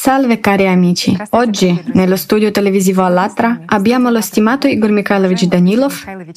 Salve cari amici, oggi nello studio televisivo Allatra abbiamo lo stimato Igor Mikhailovich Danilov,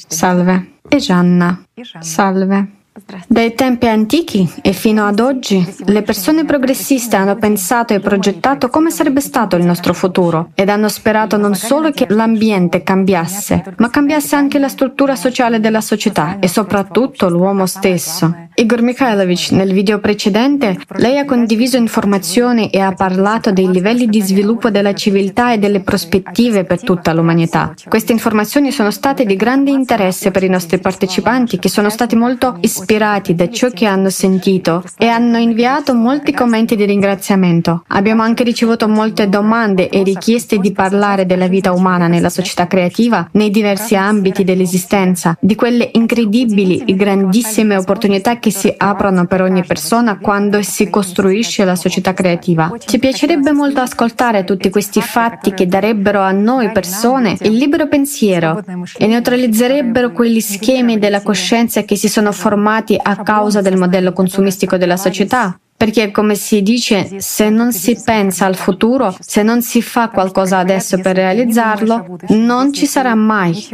salve, e Gianna, salve. Dai tempi antichi e fino ad oggi, le persone progressiste hanno pensato e progettato come sarebbe stato il nostro futuro ed hanno sperato non solo che l'ambiente cambiasse, ma cambiasse anche la struttura sociale della società e soprattutto l'uomo stesso. Igor Mikhailovich, nel video precedente, lei ha condiviso informazioni e ha parlato dei livelli di sviluppo della civiltà e delle prospettive per tutta l'umanità. Queste informazioni sono state di grande interesse per i nostri partecipanti che sono stati molto ispirati da ciò che hanno sentito e hanno inviato molti commenti di ringraziamento. Abbiamo anche ricevuto molte domande e richieste di parlare della vita umana nella società creativa nei diversi ambiti dell'esistenza, di quelle incredibili e grandissime opportunità che si aprono per ogni persona quando si costruisce la società creativa. Ci piacerebbe molto ascoltare tutti questi fatti che darebbero a noi persone il libero pensiero e neutralizzerebbero quegli schemi della coscienza che si sono formati a causa del modello consumistico della società perché come si dice, se non si pensa al futuro, se non si fa qualcosa adesso per realizzarlo, non ci sarà mai,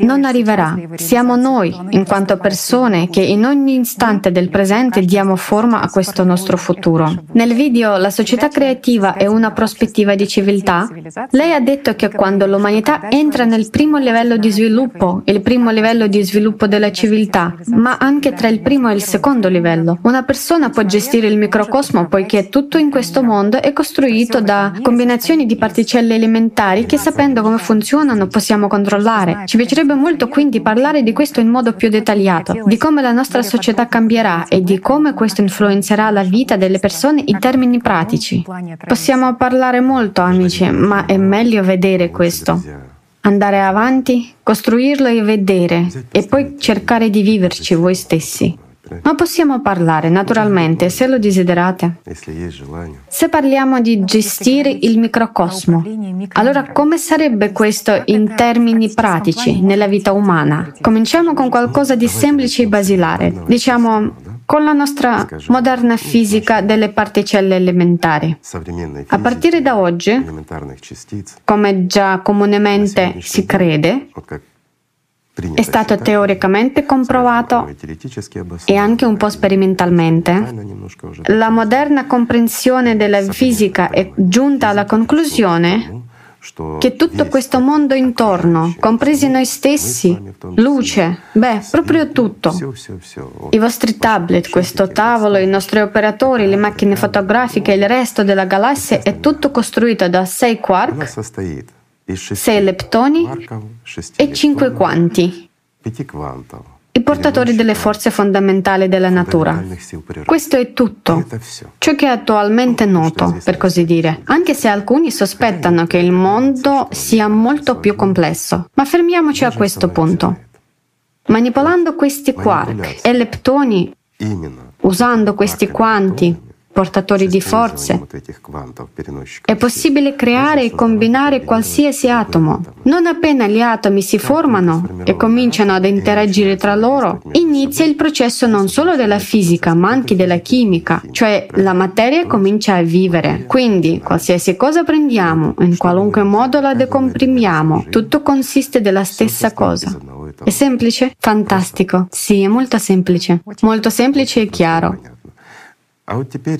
non arriverà. Siamo noi, in quanto persone, che in ogni istante del presente diamo forma a questo nostro futuro. Nel video La società creativa è una prospettiva di civiltà, lei ha detto che quando l'umanità entra nel primo livello di sviluppo, il primo livello di sviluppo della civiltà, ma anche tra il primo e il secondo livello, una persona può gestire il microfono microcosmo poiché tutto in questo mondo è costruito da combinazioni di particelle elementari che sapendo come funzionano possiamo controllare. Ci piacerebbe molto quindi parlare di questo in modo più dettagliato, di come la nostra società cambierà e di come questo influenzerà la vita delle persone in termini pratici. Possiamo parlare molto amici, ma è meglio vedere questo andare avanti, costruirlo e vedere e poi cercare di viverci voi stessi. Ma possiamo parlare naturalmente se lo desiderate. Se parliamo di gestire il microcosmo, allora come sarebbe questo in termini pratici nella vita umana? Cominciamo con qualcosa di semplice e basilare, diciamo con la nostra moderna fisica delle particelle elementari. A partire da oggi, come già comunemente si crede, è stato teoricamente comprovato e anche un po' sperimentalmente. La moderna comprensione della fisica è giunta alla conclusione che tutto questo mondo intorno, compresi noi stessi, luce, beh, proprio tutto. I vostri tablet, questo tavolo, i nostri operatori, le macchine fotografiche, il resto della galassia è tutto costruito da sei quark 6 leptoni e 5 quanti, i portatori delle forze fondamentali della natura. Questo è tutto, ciò che è attualmente noto, per così dire, anche se alcuni sospettano che il mondo sia molto più complesso. Ma fermiamoci a questo punto. Manipolando questi quark e leptoni, usando questi quanti portatori di forze. È possibile creare e combinare qualsiasi atomo. Non appena gli atomi si formano e cominciano ad interagire tra loro, inizia il processo non solo della fisica, ma anche della chimica, cioè la materia comincia a vivere. Quindi, qualsiasi cosa prendiamo, in qualunque modo la decomprimiamo, tutto consiste della stessa cosa. È semplice? Fantastico. Sì, è molto semplice. Molto semplice e chiaro.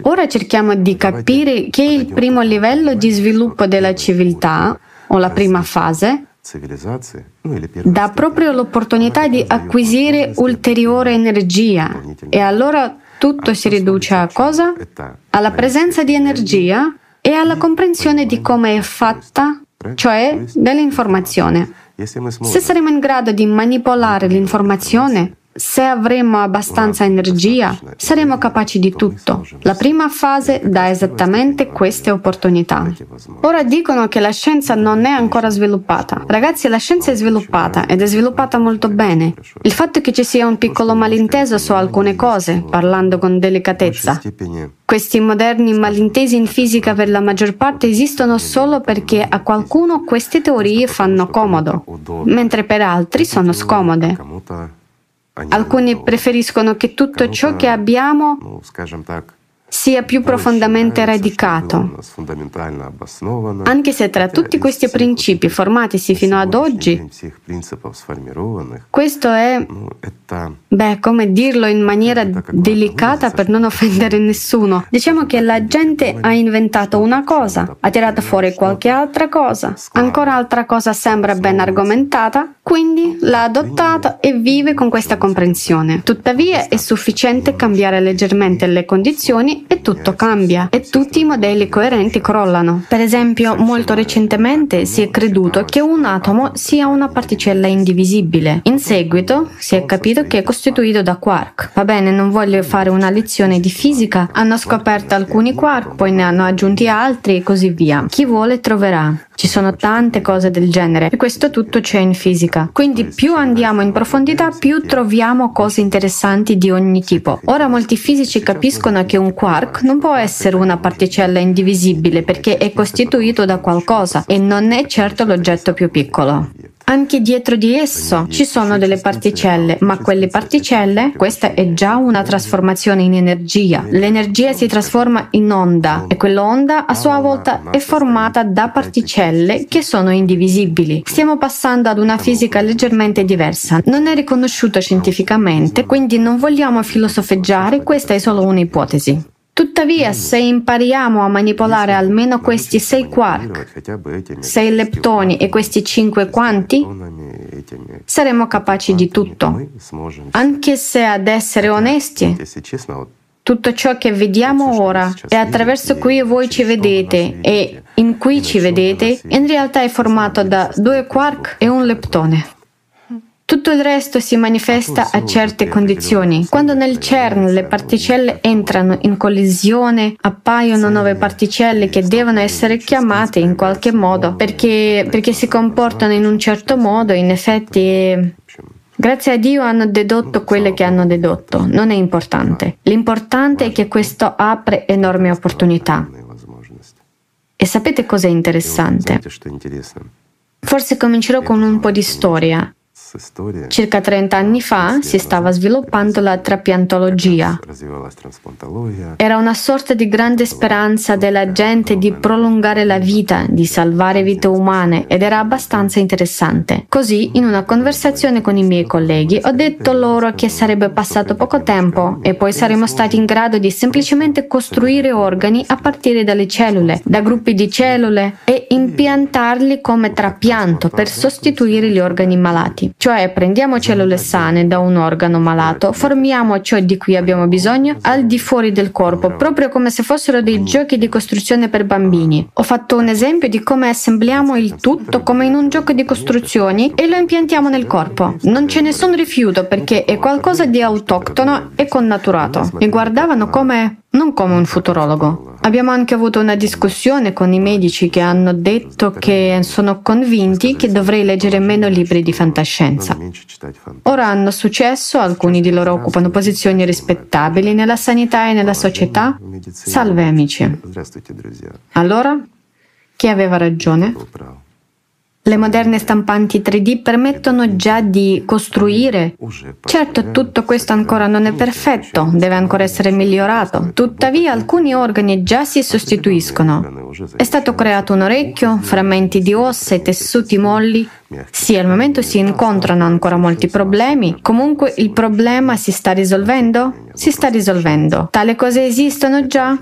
Ora cerchiamo di capire che il primo livello di sviluppo della civiltà, o la prima fase, dà proprio l'opportunità di acquisire ulteriore energia e allora tutto si riduce a cosa? Alla presenza di energia e alla comprensione di come è fatta, cioè dell'informazione. Se saremo in grado di manipolare l'informazione, se avremo abbastanza energia, saremo capaci di tutto. La prima fase dà esattamente queste opportunità. Ora dicono che la scienza non è ancora sviluppata. Ragazzi, la scienza è sviluppata ed è sviluppata molto bene. Il fatto che ci sia un piccolo malinteso su alcune cose, parlando con delicatezza. Questi moderni malintesi in fisica per la maggior parte esistono solo perché a qualcuno queste teorie fanno comodo, mentre per altri sono scomode. Alcuni preferiscono che tutto ciò che abbiamo sia più profondamente radicato. Anche se tra tutti questi principi formatisi fino ad oggi, questo è, beh, come dirlo in maniera delicata per non offendere nessuno, diciamo che la gente ha inventato una cosa, ha tirato fuori qualche altra cosa, ancora altra cosa sembra ben argomentata, quindi l'ha adottata e vive con questa comprensione. Tuttavia è sufficiente cambiare leggermente le condizioni e tutto cambia e tutti i modelli coerenti crollano. Per esempio, molto recentemente si è creduto che un atomo sia una particella indivisibile. In seguito si è capito che è costituito da quark. Va bene, non voglio fare una lezione di fisica, hanno scoperto alcuni quark, poi ne hanno aggiunti altri e così via. Chi vuole troverà. Ci sono tante cose del genere e questo tutto c'è in fisica. Quindi più andiamo in profondità, più troviamo cose interessanti di ogni tipo. Ora molti fisici capiscono che un quark non può essere una particella indivisibile perché è costituito da qualcosa e non è certo l'oggetto più piccolo. Anche dietro di esso ci sono delle particelle, ma quelle particelle, questa è già una trasformazione in energia. L'energia si trasforma in onda e quell'onda a sua volta è formata da particelle che sono indivisibili. Stiamo passando ad una fisica leggermente diversa. Non è riconosciuto scientificamente, quindi non vogliamo filosofeggiare, questa è solo un'ipotesi. Tuttavia, se impariamo a manipolare almeno questi sei quark, sei leptoni e questi cinque quanti, saremo capaci di tutto. Anche se ad essere onesti, tutto ciò che vediamo ora e attraverso cui voi ci vedete e in cui ci vedete, in realtà è formato da due quark e un leptone. Tutto il resto si manifesta a certe condizioni. Quando nel CERN le particelle entrano in collisione, appaiono nuove particelle che devono essere chiamate in qualche modo perché, perché si comportano in un certo modo, in effetti Grazie a Dio hanno dedotto quelle che hanno dedotto, non è importante. L'importante è che questo apre enormi opportunità. E sapete cos'è interessante? Forse comincerò con un po' di storia. Circa 30 anni fa si stava sviluppando la trapiantologia. Era una sorta di grande speranza della gente di prolungare la vita, di salvare vite umane ed era abbastanza interessante. Così, in una conversazione con i miei colleghi, ho detto loro che sarebbe passato poco tempo e poi saremmo stati in grado di semplicemente costruire organi a partire dalle cellule, da gruppi di cellule e impiantarli come trapianto per sostituire gli organi malati. Cioè prendiamo cellule sane da un organo malato, formiamo ciò di cui abbiamo bisogno al di fuori del corpo, proprio come se fossero dei giochi di costruzione per bambini. Ho fatto un esempio di come assembliamo il tutto come in un gioco di costruzioni e lo impiantiamo nel corpo. Non c'è nessun rifiuto perché è qualcosa di autoctono e connaturato. Mi guardavano come non come un futurologo. Abbiamo anche avuto una discussione con i medici che hanno detto che sono convinti che dovrei leggere meno libri di fantascienza. Ora hanno successo, alcuni di loro occupano posizioni rispettabili nella sanità e nella società. Salve amici. Allora, chi aveva ragione? Le moderne stampanti 3D permettono già di costruire. Certo, tutto questo ancora non è perfetto, deve ancora essere migliorato. Tuttavia, alcuni organi già si sostituiscono. È stato creato un orecchio, frammenti di ossa e tessuti molli. Sì, al momento si incontrano ancora molti problemi. Comunque il problema si sta risolvendo? Si sta risolvendo. Tale cose esistono già?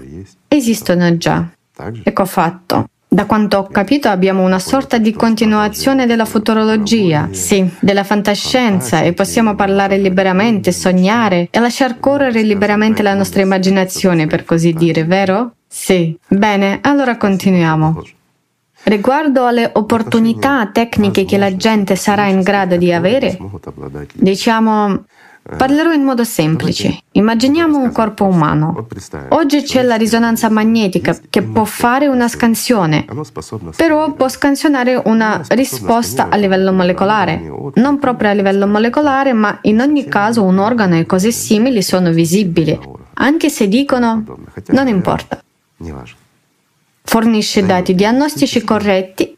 Esistono già. Ecco fatto. Da quanto ho capito abbiamo una sorta di continuazione della futurologia, sì, della fantascienza e possiamo parlare liberamente, sognare e lasciar correre liberamente la nostra immaginazione, per così dire, vero? Sì. Bene, allora continuiamo. Riguardo alle opportunità tecniche che la gente sarà in grado di avere, diciamo Parlerò in modo semplice. Immaginiamo un corpo umano. Oggi c'è la risonanza magnetica che può fare una scansione, però può scansionare una risposta a livello molecolare. Non proprio a livello molecolare, ma in ogni caso un organo e cose simili sono visibili, anche se dicono non importa. Fornisce dati diagnostici corretti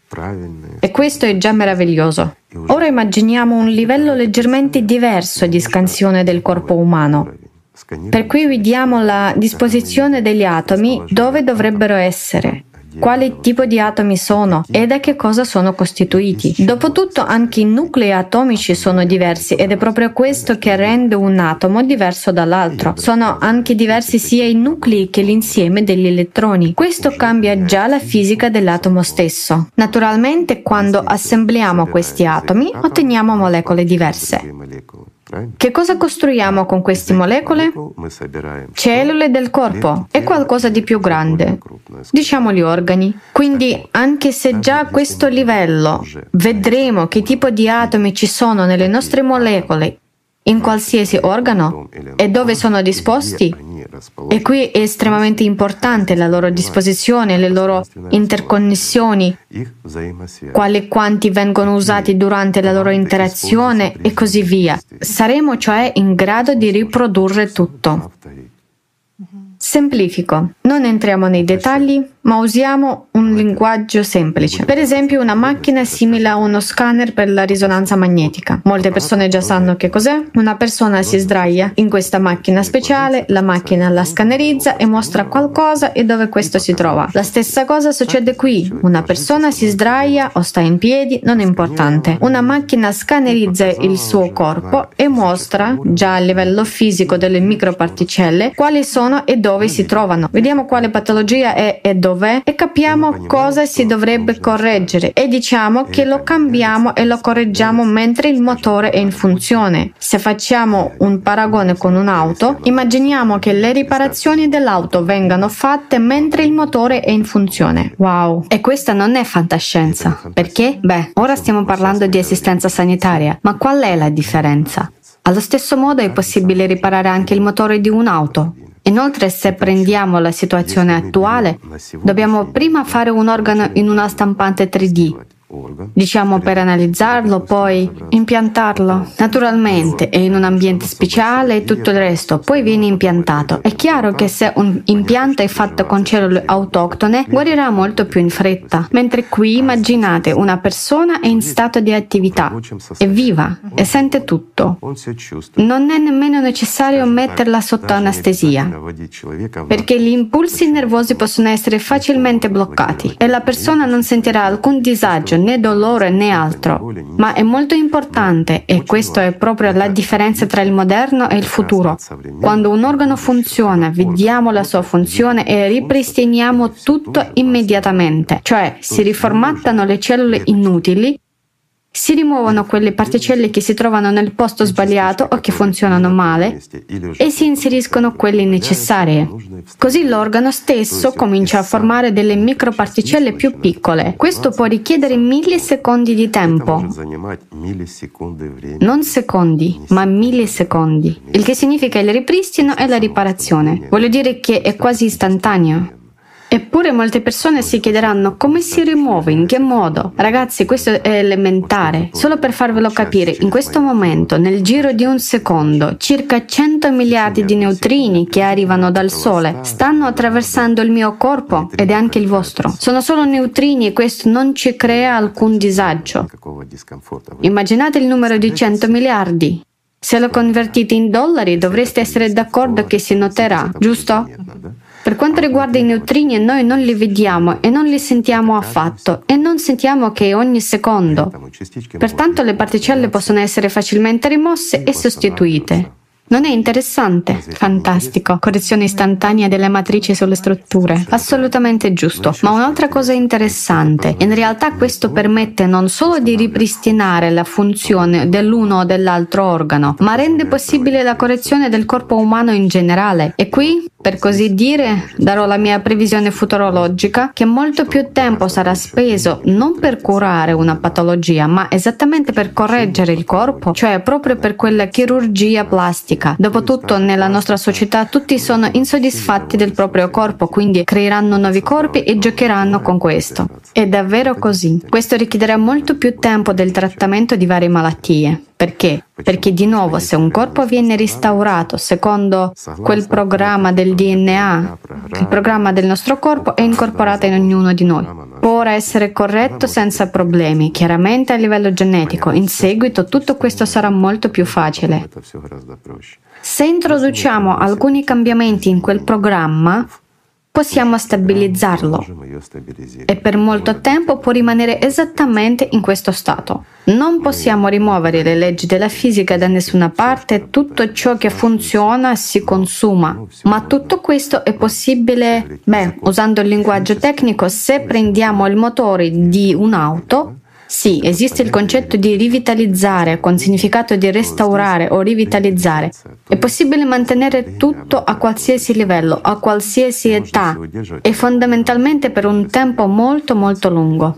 e questo è già meraviglioso. Ora immaginiamo un livello leggermente diverso di scansione del corpo umano. Per cui vediamo la disposizione degli atomi dove dovrebbero essere, quale tipo di atomi sono e da che cosa sono costituiti. Dopotutto anche i nuclei atomici sono diversi ed è proprio questo che rende un atomo diverso dall'altro. Sono anche diversi sia i nuclei che l'insieme degli elettroni. Questo cambia già la fisica dell'atomo stesso. Naturalmente quando assembliamo questi atomi otteniamo molecole diverse. Che cosa costruiamo con queste molecole? Cellule del corpo. E qualcosa di più grande, diciamo gli organi. Quindi anche se già a questo livello vedremo che tipo di atomi ci sono nelle nostre molecole in qualsiasi organo e dove sono disposti, e qui è estremamente importante la loro disposizione, le loro interconnessioni, quali quanti vengono usati durante la loro interazione e così via. Saremo cioè in grado di riprodurre tutto. Semplifico. Non entriamo nei dettagli, ma usiamo un linguaggio semplice. Per esempio una macchina simile a uno scanner per la risonanza magnetica. Molte persone già sanno che cos'è. Una persona si sdraia in questa macchina speciale, la macchina la scannerizza e mostra qualcosa e dove questo si trova. La stessa cosa succede qui. Una persona si sdraia o sta in piedi, non è importante. Una macchina scannerizza il suo corpo e mostra, già a livello fisico delle microparticelle, quali sono e dove si trovano. Vediamo quale patologia è e dove dov'è e capiamo cosa si dovrebbe correggere e diciamo che lo cambiamo e lo correggiamo mentre il motore è in funzione. Se facciamo un paragone con un'auto, immaginiamo che le riparazioni dell'auto vengano fatte mentre il motore è in funzione. Wow! E questa non è fantascienza. Perché? Beh, ora stiamo parlando di assistenza sanitaria, ma qual è la differenza? Allo stesso modo è possibile riparare anche il motore di un'auto. Inoltre, se prendiamo la situazione attuale, dobbiamo prima fare un organo in una stampante 3D diciamo per analizzarlo, poi impiantarlo. Naturalmente è in un ambiente speciale e tutto il resto, poi viene impiantato. È chiaro che se un impianto è fatto con cellule autoctone, guarirà molto più in fretta, mentre qui immaginate una persona è in stato di attività, è viva e sente tutto. Non è nemmeno necessario metterla sotto anestesia, perché gli impulsi nervosi possono essere facilmente bloccati e la persona non sentirà alcun disagio né dolore né altro, ma è molto importante e questa è proprio la differenza tra il moderno e il futuro. Quando un organo funziona, vediamo la sua funzione e ripristiniamo tutto immediatamente, cioè si riformattano le cellule inutili si rimuovono quelle particelle che si trovano nel posto sbagliato o che funzionano male e si inseriscono quelle necessarie. Così l'organo stesso comincia a formare delle microparticelle più piccole. Questo può richiedere millisecondi di tempo. Non secondi, ma millisecondi. Il che significa il ripristino e la riparazione. Voglio dire che è quasi istantaneo. Eppure molte persone si chiederanno come si rimuove, in che modo. Ragazzi, questo è elementare. Solo per farvelo capire, in questo momento, nel giro di un secondo, circa 100 miliardi di neutrini che arrivano dal Sole stanno attraversando il mio corpo ed è anche il vostro. Sono solo neutrini e questo non ci crea alcun disagio. Immaginate il numero di 100 miliardi. Se lo convertite in dollari dovreste essere d'accordo che si noterà, giusto? Per quanto riguarda i neutrini, noi non li vediamo e non li sentiamo affatto e non sentiamo che ogni secondo. Pertanto le particelle possono essere facilmente rimosse e sostituite. Non è interessante? Fantastico. Correzione istantanea delle matrici sulle strutture. Assolutamente giusto. Ma un'altra cosa interessante. In realtà questo permette non solo di ripristinare la funzione dell'uno o dell'altro organo, ma rende possibile la correzione del corpo umano in generale. E qui per così dire, darò la mia previsione futurologica che molto più tempo sarà speso non per curare una patologia, ma esattamente per correggere il corpo, cioè proprio per quella chirurgia plastica. Dopotutto, nella nostra società tutti sono insoddisfatti del proprio corpo, quindi creeranno nuovi corpi e giocheranno con questo. È davvero così. Questo richiederà molto più tempo del trattamento di varie malattie. Perché? Perché di nuovo se un corpo viene restaurato secondo quel programma del DNA, il programma del nostro corpo è incorporato in ognuno di noi. può ora essere corretto senza problemi, chiaramente a livello genetico. In seguito tutto questo sarà molto più facile. Se introduciamo alcuni cambiamenti in quel programma, possiamo stabilizzarlo. e per molto tempo può rimanere esattamente in questo stato. Non possiamo rimuovere le leggi della fisica da nessuna parte, tutto ciò che funziona si consuma, ma tutto questo è possibile, beh, usando il linguaggio tecnico, se prendiamo il motore di un'auto sì, esiste il concetto di rivitalizzare con significato di restaurare o rivitalizzare. È possibile mantenere tutto a qualsiasi livello, a qualsiasi età e fondamentalmente per un tempo molto molto lungo.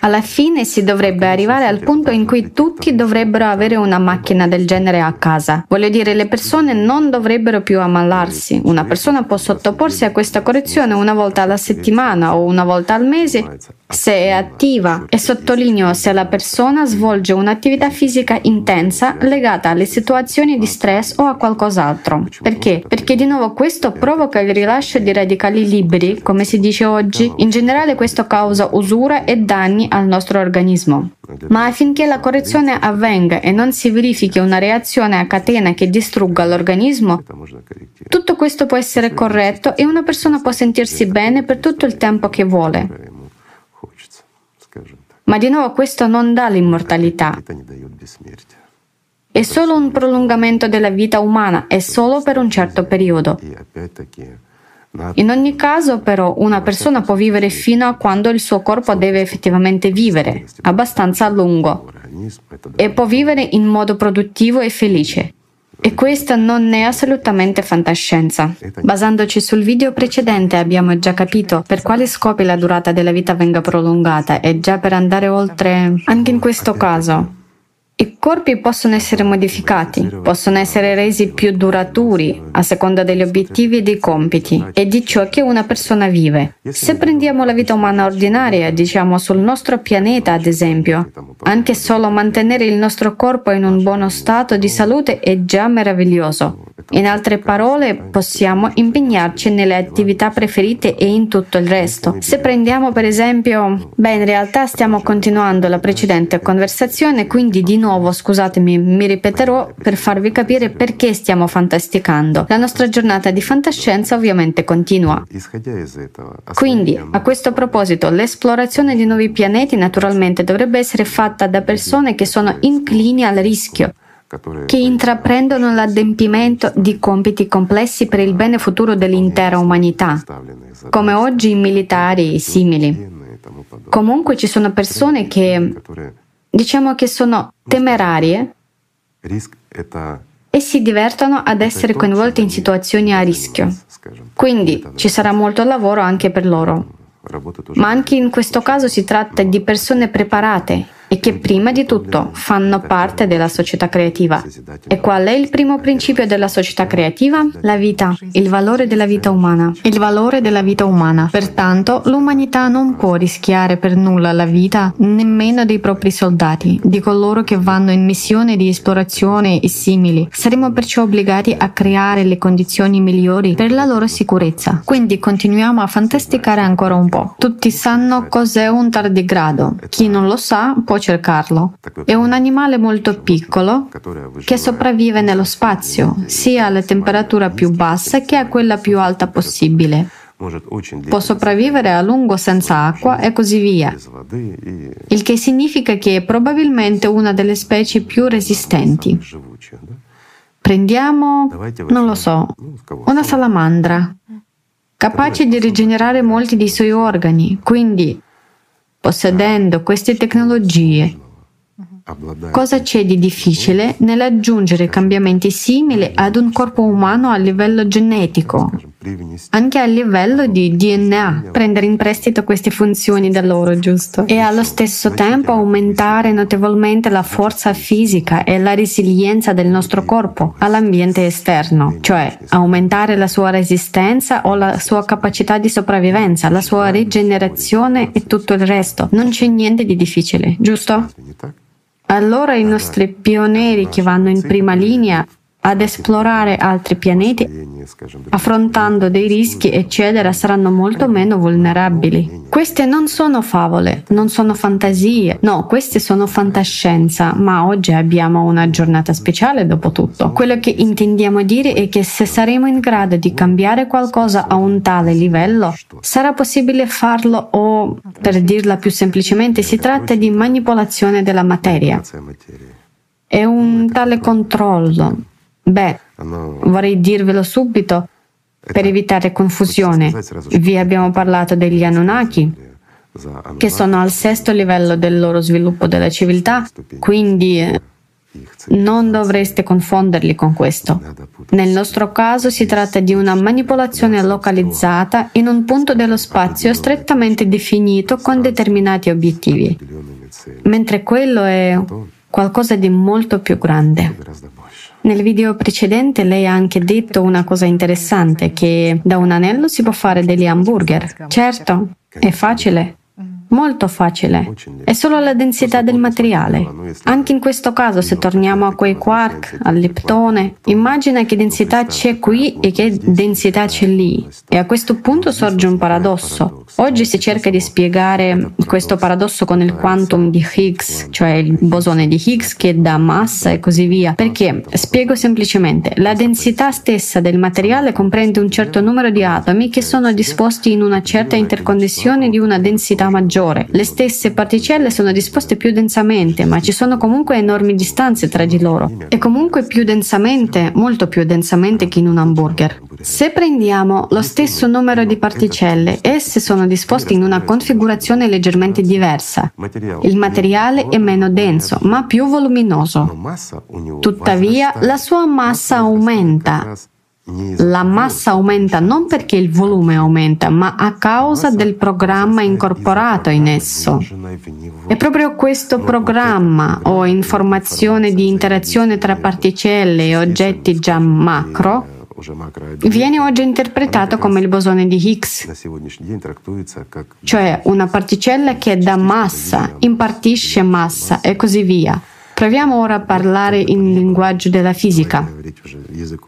Alla fine si dovrebbe arrivare al punto in cui tutti dovrebbero avere una macchina del genere a casa. Voglio dire, le persone non dovrebbero più ammalarsi. Una persona può sottoporsi a questa correzione una volta alla settimana o una volta al mese se è attiva e sottolineo se la persona svolge un'attività fisica intensa legata alle situazioni di stress o a qualcos'altro. Perché? Perché di nuovo questo provoca il rilascio di radicali liberi, come si dice oggi. In generale questo causa usura e danni al nostro organismo. Ma affinché la correzione avvenga e non si verifichi una reazione a catena che distrugga l'organismo, tutto questo può essere corretto e una persona può sentirsi bene per tutto il tempo che vuole. Ma di nuovo questo non dà l'immortalità. È solo un prolungamento della vita umana, è solo per un certo periodo. In ogni caso, però, una persona può vivere fino a quando il suo corpo deve effettivamente vivere, abbastanza a lungo, e può vivere in modo produttivo e felice. E questa non è assolutamente fantascienza. Basandoci sul video precedente abbiamo già capito per quali scopi la durata della vita venga prolungata e già per andare oltre anche in questo caso. I corpi possono essere modificati, possono essere resi più duraturi a seconda degli obiettivi e dei compiti e di ciò che una persona vive. Se prendiamo la vita umana ordinaria, diciamo sul nostro pianeta ad esempio, anche solo mantenere il nostro corpo in un buono stato di salute è già meraviglioso. In altre parole, possiamo impegnarci nelle attività preferite e in tutto il resto. Se prendiamo per esempio, beh, in realtà stiamo continuando la precedente conversazione, quindi di nuovo, scusatemi, mi ripeterò per farvi capire perché stiamo fantasticando. La nostra giornata di fantascienza ovviamente continua. Quindi, a questo proposito, l'esplorazione di nuovi pianeti naturalmente dovrebbe essere fatta da persone che sono inclini al rischio che intraprendono l'adempimento di compiti complessi per il bene futuro dell'intera umanità, come oggi i militari simili. Comunque ci sono persone che, diciamo che sono temerarie e si divertono ad essere coinvolte in situazioni a rischio. Quindi ci sarà molto lavoro anche per loro. Ma anche in questo caso si tratta di persone preparate e che prima di tutto fanno parte della società creativa. E qual è il primo principio della società creativa? La vita, il valore della vita umana. Il valore della vita umana. Pertanto l'umanità non può rischiare per nulla la vita nemmeno dei propri soldati, di coloro che vanno in missione di esplorazione e simili. Saremo perciò obbligati a creare le condizioni migliori per la loro sicurezza. Quindi continuiamo a fantasticare ancora un po'. Tutti sanno cos'è un tardigrado. Chi non lo sa può cercarlo. È un animale molto piccolo che sopravvive nello spazio, sia alla temperatura più bassa che a quella più alta possibile. Può sopravvivere a lungo senza acqua e così via. Il che significa che è probabilmente una delle specie più resistenti. Prendiamo, non lo so, una salamandra, capace di rigenerare molti dei suoi organi, quindi possedendo queste tecnologie. Cosa c'è di difficile nell'aggiungere cambiamenti simili ad un corpo umano a livello genetico? anche a livello di DNA, prendere in prestito queste funzioni da loro, giusto? E allo stesso tempo aumentare notevolmente la forza fisica e la resilienza del nostro corpo all'ambiente esterno, cioè aumentare la sua resistenza o la sua capacità di sopravvivenza, la sua rigenerazione e tutto il resto. Non c'è niente di difficile, giusto? Allora i nostri pionieri che vanno in prima linea ad esplorare altri pianeti, affrontando dei rischi, eccetera, saranno molto meno vulnerabili. Queste non sono favole, non sono fantasie, no, queste sono fantascienza, ma oggi abbiamo una giornata speciale dopo tutto. Quello che intendiamo dire è che se saremo in grado di cambiare qualcosa a un tale livello, sarà possibile farlo o, per dirla più semplicemente, si tratta di manipolazione della materia. È un tale controllo. Beh, vorrei dirvelo subito per evitare confusione. Vi abbiamo parlato degli Anunnaki, che sono al sesto livello del loro sviluppo della civiltà, quindi eh, non dovreste confonderli con questo. Nel nostro caso si tratta di una manipolazione localizzata in un punto dello spazio strettamente definito con determinati obiettivi, mentre quello è qualcosa di molto più grande. Nel video precedente lei ha anche detto una cosa interessante, che da un anello si può fare degli hamburger. Certo, è facile. Molto facile. È solo la densità del materiale. Anche in questo caso, se torniamo a quei quark, al leptone, immagina che densità c'è qui e che densità c'è lì. E a questo punto sorge un paradosso. Oggi si cerca di spiegare questo paradosso con il quantum di Higgs, cioè il bosone di Higgs che dà massa e così via. Perché? Spiego semplicemente. La densità stessa del materiale comprende un certo numero di atomi che sono disposti in una certa interconnessione di una densità maggiore maggiore. Le stesse particelle sono disposte più densamente, ma ci sono comunque enormi distanze tra di loro. E comunque più densamente, molto più densamente che in un hamburger. Se prendiamo lo stesso numero di particelle, esse sono disposte in una configurazione leggermente diversa. Il materiale è meno denso, ma più voluminoso. Tuttavia, la sua massa aumenta la massa aumenta non perché il volume aumenta, ma a causa del programma incorporato in esso. È proprio questo programma o informazione di interazione tra particelle e oggetti già macro viene oggi interpretato come il bosone di Higgs, cioè una particella che dà massa, impartisce massa e così via. Proviamo ora a parlare in linguaggio della fisica.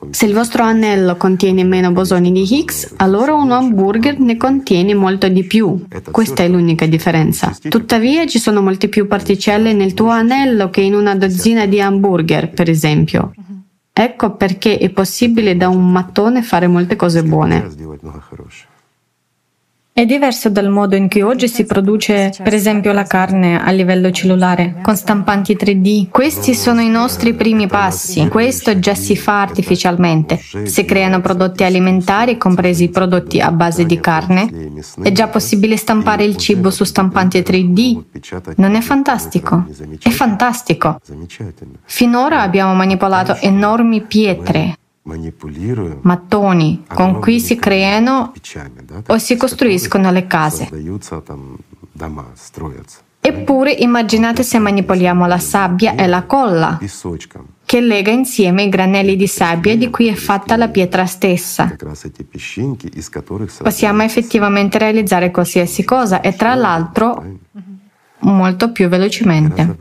Se il vostro anello contiene meno bosoni di Higgs, allora un hamburger ne contiene molto di più. Questa è l'unica differenza. Tuttavia ci sono molte più particelle nel tuo anello che in una dozzina di hamburger, per esempio. Ecco perché è possibile da un mattone fare molte cose buone. È diverso dal modo in cui oggi si produce, per esempio, la carne a livello cellulare, con stampanti 3D. Questi sono i nostri primi passi. Questo già si fa artificialmente. Si creano prodotti alimentari, compresi prodotti a base di carne. È già possibile stampare il cibo su stampanti 3D. Non è fantastico? È fantastico. Finora abbiamo manipolato enormi pietre, mattoni con cui si creano o si costruiscono le case. Eppure immaginate se manipoliamo la sabbia e la colla, che lega insieme i granelli di sabbia di cui è fatta la pietra stessa. Possiamo effettivamente realizzare qualsiasi cosa e tra l'altro molto più velocemente.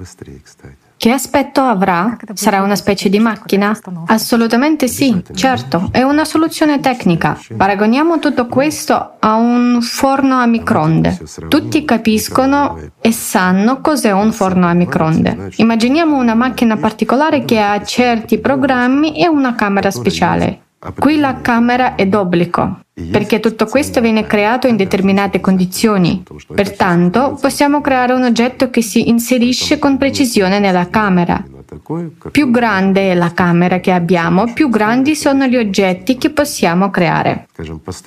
Che aspetto avrà? Sarà una specie di macchina? Assolutamente sì, certo, è una soluzione tecnica. Paragoniamo tutto questo a un forno a microonde. Tutti capiscono e sanno cos'è un forno a microonde. Immaginiamo una macchina particolare che ha certi programmi e una camera speciale. Qui la camera è d'obbligo, perché tutto questo viene creato in determinate condizioni. Pertanto possiamo creare un oggetto che si inserisce con precisione nella camera. Più grande è la camera che abbiamo, più grandi sono gli oggetti che possiamo creare.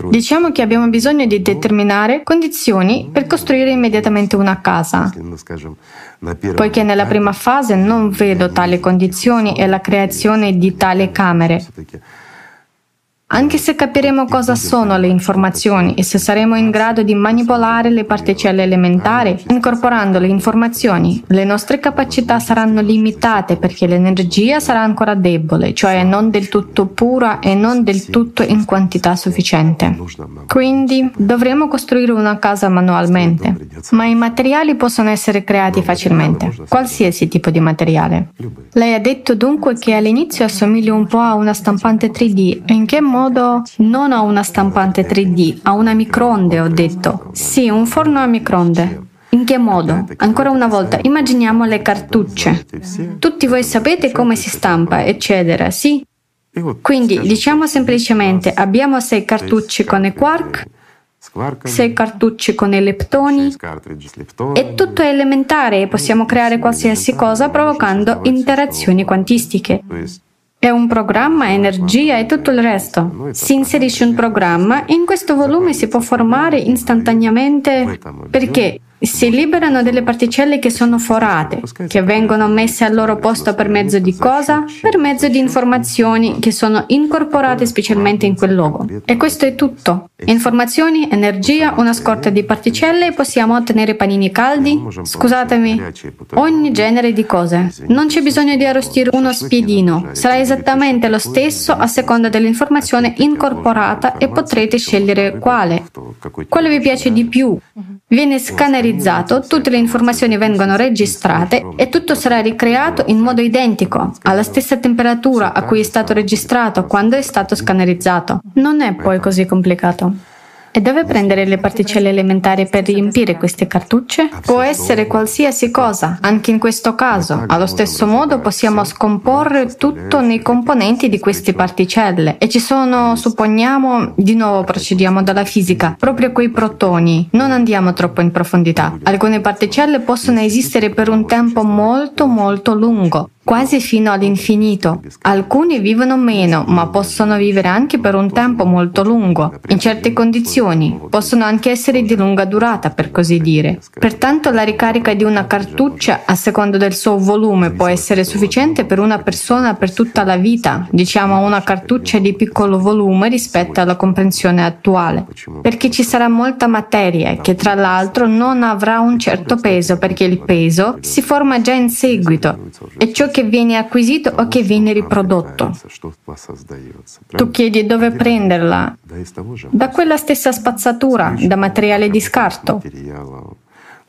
Diciamo che abbiamo bisogno di determinare condizioni per costruire immediatamente una casa. Poiché nella prima fase non vedo tali condizioni e la creazione di tali camere. Anche se capiremo cosa sono le informazioni e se saremo in grado di manipolare le particelle elementari, incorporando le informazioni, le nostre capacità saranno limitate perché l'energia sarà ancora debole, cioè non del tutto pura e non del tutto in quantità sufficiente. Quindi dovremo costruire una casa manualmente, ma i materiali possono essere creati facilmente, qualsiasi tipo di materiale. Lei ha detto dunque che all'inizio assomiglia un po' a una stampante 3D. In che modo? Non a una stampante 3D, a una microonde, ho detto. Sì, un forno a microonde. In che modo? Ancora una volta, immaginiamo le cartucce. Tutti voi sapete come si stampa, eccetera, sì? Quindi diciamo semplicemente abbiamo sei cartucce con i quark, sei cartucce con i leptoni e tutto è elementare e possiamo creare qualsiasi cosa provocando interazioni quantistiche. È un programma, energia e tutto il resto. Si inserisce un programma e in questo volume si può formare istantaneamente perché si liberano delle particelle che sono forate, che vengono messe al loro posto per mezzo di cosa? Per mezzo di informazioni che sono incorporate specialmente in quel luogo. E questo è tutto. Informazioni, energia, una scorta di particelle e possiamo ottenere panini caldi, scusatemi, ogni genere di cose. Non c'è bisogno di arrostire uno spiedino, sarà esattamente lo stesso a seconda dell'informazione incorporata e potrete scegliere quale. Quale vi piace di più? Viene scannerizzato analizzato, tutte le informazioni vengono registrate e tutto sarà ricreato in modo identico, alla stessa temperatura a cui è stato registrato quando è stato scannerizzato. Non è poi così complicato. E dove prendere le particelle elementari per riempire queste cartucce? Può essere qualsiasi cosa, anche in questo caso. Allo stesso modo possiamo scomporre tutto nei componenti di queste particelle. E ci sono, supponiamo, di nuovo procediamo dalla fisica, proprio quei protoni. Non andiamo troppo in profondità. Alcune particelle possono esistere per un tempo molto molto lungo quasi fino all'infinito. Alcuni vivono meno, ma possono vivere anche per un tempo molto lungo, in certe condizioni, possono anche essere di lunga durata, per così dire. Pertanto la ricarica di una cartuccia, a seconda del suo volume, può essere sufficiente per una persona per tutta la vita, diciamo una cartuccia di piccolo volume rispetto alla comprensione attuale, perché ci sarà molta materia che tra l'altro non avrà un certo peso, perché il peso si forma già in seguito e ciò che che viene acquisito o che viene riprodotto. Tu chiedi dove prenderla? Da quella stessa spazzatura, da materiale di scarto.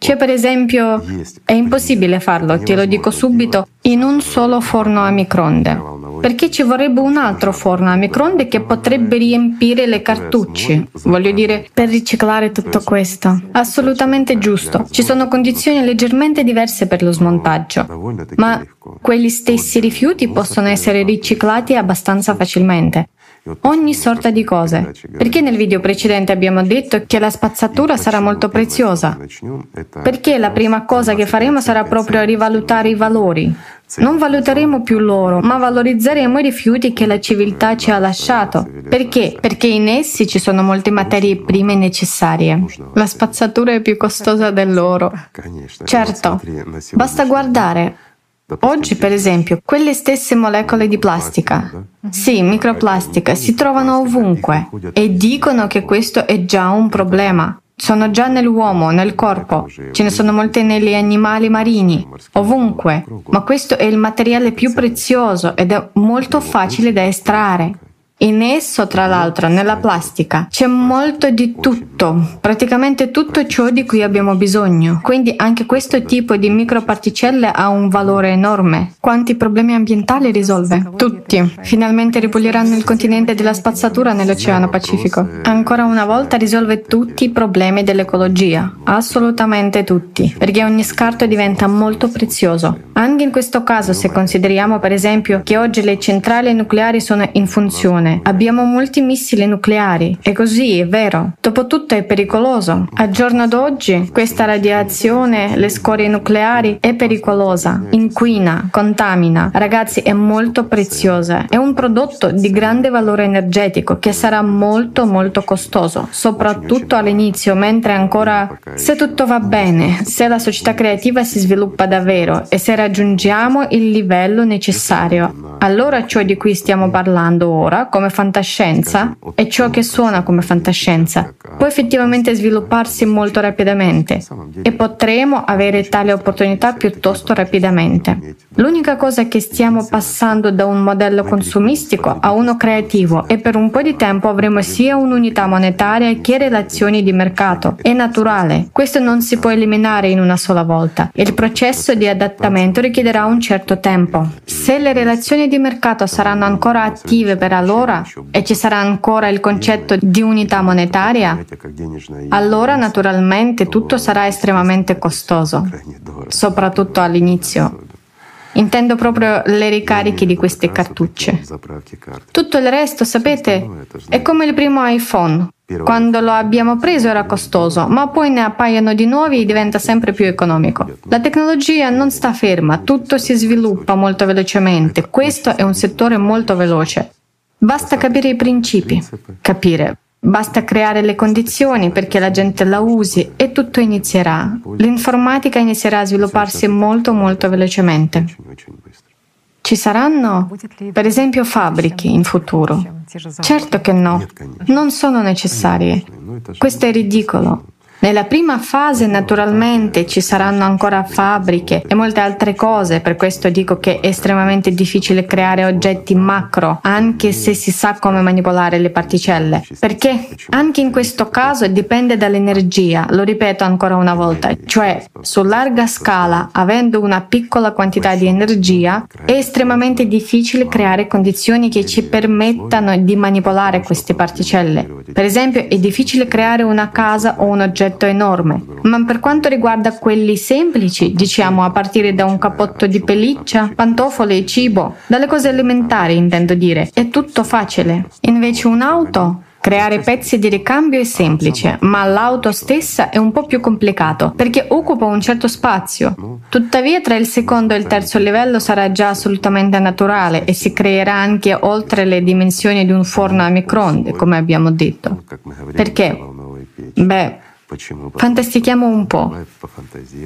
C'è per esempio, è impossibile farlo, te lo dico subito, in un solo forno a microonde perché ci vorrebbe un altro forno a microonde che potrebbe riempire le cartucce, voglio dire, per riciclare tutto questo. Assolutamente giusto. Ci sono condizioni leggermente diverse per lo smontaggio, ma quegli stessi rifiuti possono essere riciclati abbastanza facilmente ogni sorta di cose. Perché nel video precedente abbiamo detto che la spazzatura sarà molto preziosa? Perché la prima cosa che faremo sarà proprio rivalutare i valori. Non valuteremo più loro, ma valorizzeremo i rifiuti che la civiltà ci ha lasciato. Perché? Perché in essi ci sono molte materie prime necessarie. La spazzatura è più costosa dell'oro. Certo, basta guardare. Oggi, per esempio, quelle stesse molecole di plastica, sì, microplastica, si trovano ovunque e dicono che questo è già un problema. Sono già nell'uomo, nel corpo, ce ne sono molte negli animali marini, ovunque, ma questo è il materiale più prezioso ed è molto facile da estrarre. In esso, tra l'altro, nella plastica, c'è molto di tutto, praticamente tutto ciò di cui abbiamo bisogno. Quindi anche questo tipo di microparticelle ha un valore enorme. Quanti problemi ambientali risolve? Tutti. Finalmente ripuliranno il continente della spazzatura nell'Oceano Pacifico. Ancora una volta risolve tutti i problemi dell'ecologia, assolutamente tutti, perché ogni scarto diventa molto prezioso. Anche in questo caso, se consideriamo per esempio che oggi le centrali nucleari sono in funzione, radiazione. Abbiamo molti missili nucleari. E così, è vero. Dopotutto è pericoloso. Al giorno d'oggi questa radiazione, le scorie nucleari, è pericolosa, inquina, contamina. Ragazzi, è molto preziosa. È un prodotto di grande valore energetico che sarà molto molto costoso, soprattutto all'inizio, mentre ancora se tutto va bene, se la società creativa si sviluppa davvero e se raggiungiamo il livello necessario. Allora ciò di cui stiamo parlando ora, come come fantascienza e ciò che suona come fantascienza può effettivamente svilupparsi molto rapidamente e potremo avere tale opportunità piuttosto rapidamente. L'unica cosa è che stiamo passando da un modello consumistico a uno creativo e per un po' di tempo avremo sia un'unità monetaria che relazioni di mercato. È naturale, questo non si può eliminare in una sola volta. Il processo di adattamento richiederà un certo tempo. Se le relazioni di mercato saranno ancora attive per allora e ci sarà ancora il concetto di unità monetaria, allora naturalmente tutto sarà estremamente costoso, soprattutto all'inizio. Intendo proprio le ricariche di queste cartucce. Tutto il resto, sapete, è come il primo iPhone. Quando lo abbiamo preso era costoso, ma poi ne appaiono di nuovi e diventa sempre più economico. La tecnologia non sta ferma, tutto si sviluppa molto velocemente. Questo è un settore molto veloce. Basta capire i principi, capire. Basta creare le condizioni perché la gente la usi e tutto inizierà. L'informatica inizierà a svilupparsi molto molto velocemente. Ci saranno, per esempio, fabbriche in futuro. Certo che no, non sono necessarie. Questo è ridicolo. Nella prima fase naturalmente ci saranno ancora fabbriche e molte altre cose, per questo dico che è estremamente difficile creare oggetti macro, anche se si sa come manipolare le particelle. Perché anche in questo caso dipende dall'energia, lo ripeto ancora una volta, cioè su larga scala, avendo una piccola quantità di energia, è estremamente difficile creare condizioni che ci permettano di manipolare queste particelle. Per esempio, è difficile creare una casa o un oggetto progetto enorme, ma per quanto riguarda quelli semplici, diciamo a partire da un cappotto di pelliccia, pantofole e cibo, dalle cose elementari intendo dire, è tutto facile. Invece un'auto Creare pezzi di ricambio è semplice, ma l'auto stessa è un po' più complicato perché occupa un certo spazio. Tuttavia tra il secondo e il terzo livello sarà già assolutamente naturale e si creerà anche oltre le dimensioni di un forno a microonde, come abbiamo detto. Perché? Beh, Fantastichiamo un po',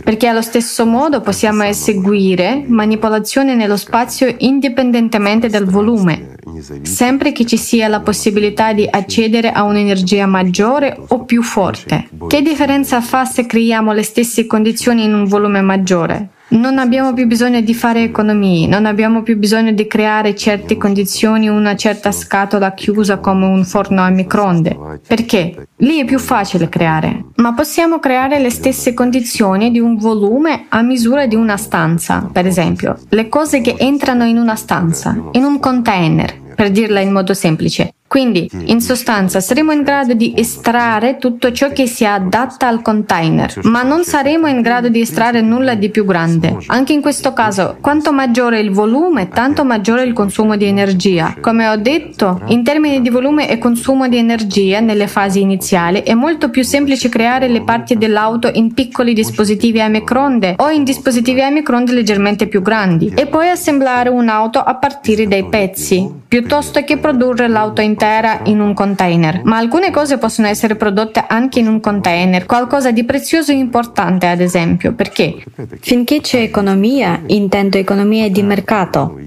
perché allo stesso modo possiamo eseguire manipolazione nello spazio indipendentemente dal volume, sempre che ci sia la possibilità di accedere a un'energia maggiore o più forte. Che differenza fa se creiamo le stesse condizioni in un volume maggiore? Non abbiamo più bisogno di fare economie, non abbiamo più bisogno di creare certe condizioni, una certa scatola chiusa come un forno a microonde. Perché? Lì è più facile creare, ma possiamo creare le stesse condizioni di un volume a misura di una stanza, per esempio, le cose che entrano in una stanza, in un container, per dirla in modo semplice. Quindi, in sostanza, saremo in grado di estrarre tutto ciò che si adatta al container, ma non saremo in grado di estrarre nulla di più grande. Anche in questo caso, quanto maggiore il volume, tanto maggiore il consumo di energia. Come ho detto, in termini di volume e consumo di energia nelle fasi iniziali, è molto più semplice creare le parti dell'auto in piccoli dispositivi a microonde o in dispositivi a microonde leggermente più grandi e poi assemblare un'auto a partire dai pezzi, piuttosto che produrre l'auto in intera in un container, ma alcune cose possono essere prodotte anche in un container, qualcosa di prezioso e importante ad esempio, perché? Finché c'è economia, intendo economia di mercato,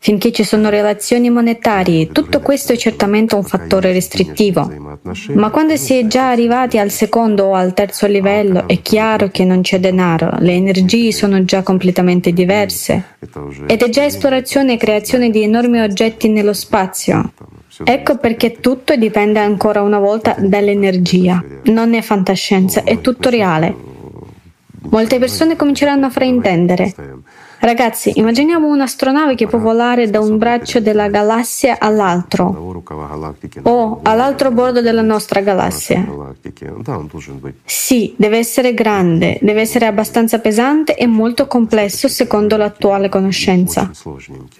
Finché ci sono relazioni monetarie, tutto questo è certamente un fattore restrittivo. Ma quando si è già arrivati al secondo o al terzo livello, è chiaro che non c'è denaro, le energie sono già completamente diverse. Ed è già esplorazione e creazione di enormi oggetti nello spazio. Ecco perché tutto dipende ancora una volta dall'energia. Non è fantascienza, è tutto reale. Molte persone cominceranno a fraintendere. Ragazzi, immaginiamo un'astronave che può volare da un braccio della galassia all'altro o all'altro bordo della nostra galassia. Sì, deve essere grande, deve essere abbastanza pesante e molto complesso secondo l'attuale conoscenza.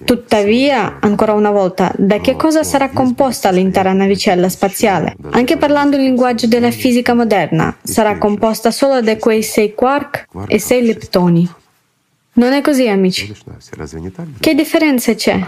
Tuttavia, ancora una volta, da che cosa sarà composta l'intera navicella spaziale? Anche parlando il linguaggio della fisica moderna, sarà composta solo da quei sei quark e sei leptoni. Non è così, amici. Che differenza c'è?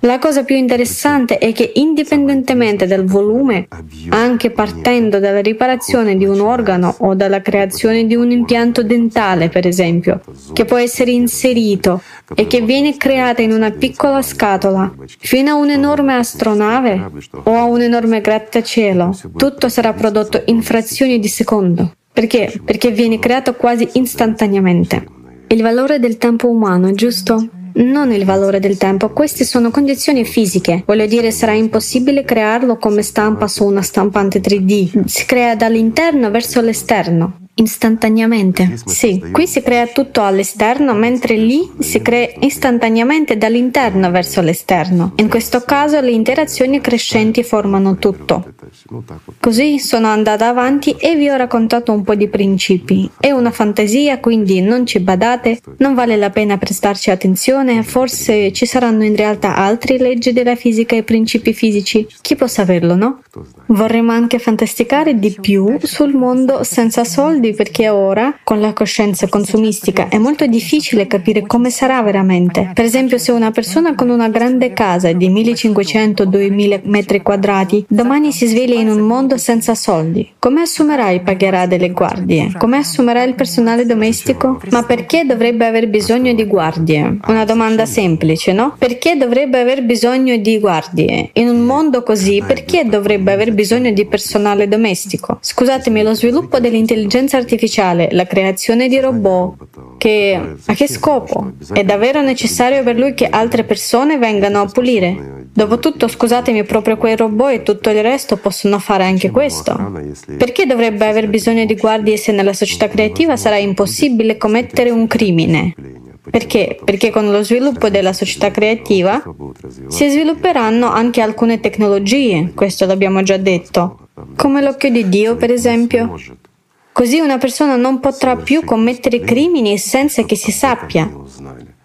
La cosa più interessante è che indipendentemente dal volume, anche partendo dalla riparazione di un organo o dalla creazione di un impianto dentale, per esempio, che può essere inserito e che viene creata in una piccola scatola, fino a un'enorme astronave o a un enorme grattacielo, tutto sarà prodotto in frazioni di secondo. Perché? Perché viene creato quasi istantaneamente. Il valore del tempo umano, giusto? Non il valore del tempo, queste sono condizioni fisiche. Voglio dire, sarà impossibile crearlo come stampa su una stampante 3D. Si crea dall'interno verso l'esterno istantaneamente. Sì, qui si crea tutto all'esterno, mentre lì si crea istantaneamente dall'interno verso l'esterno. In questo caso le interazioni crescenti formano tutto. Così sono andata avanti e vi ho raccontato un po' di principi. È una fantasia, quindi non ci badate, non vale la pena prestarci attenzione, forse ci saranno in realtà altre leggi della fisica e principi fisici. Chi può saperlo, no? Vorremmo anche fantasticare di più sul mondo senza soldi perché ora, con la coscienza consumistica, è molto difficile capire come sarà veramente. Per esempio, se una persona con una grande casa di 1500-2000 metri quadrati domani si sveglia in un mondo senza soldi, come assumerà e pagherà delle guardie? Come assumerà il personale domestico? Ma perché dovrebbe aver bisogno di guardie? Una domanda semplice, no? Perché dovrebbe aver bisogno di guardie? In un mondo così, perché dovrebbe aver bisogno di personale domestico? Scusatemi, lo sviluppo dell'intelligenza artificiale, la creazione di robot, che a che scopo? È davvero necessario per lui che altre persone vengano a pulire? Dopotutto, scusatemi, proprio quei robot e tutto il resto possono fare anche questo. Perché dovrebbe aver bisogno di guardie se nella società creativa sarà impossibile commettere un crimine? Perché? Perché con lo sviluppo della società creativa si svilupperanno anche alcune tecnologie, questo l'abbiamo già detto, come l'occhio di Dio per esempio. Così una persona non potrà più commettere crimini senza che si sappia.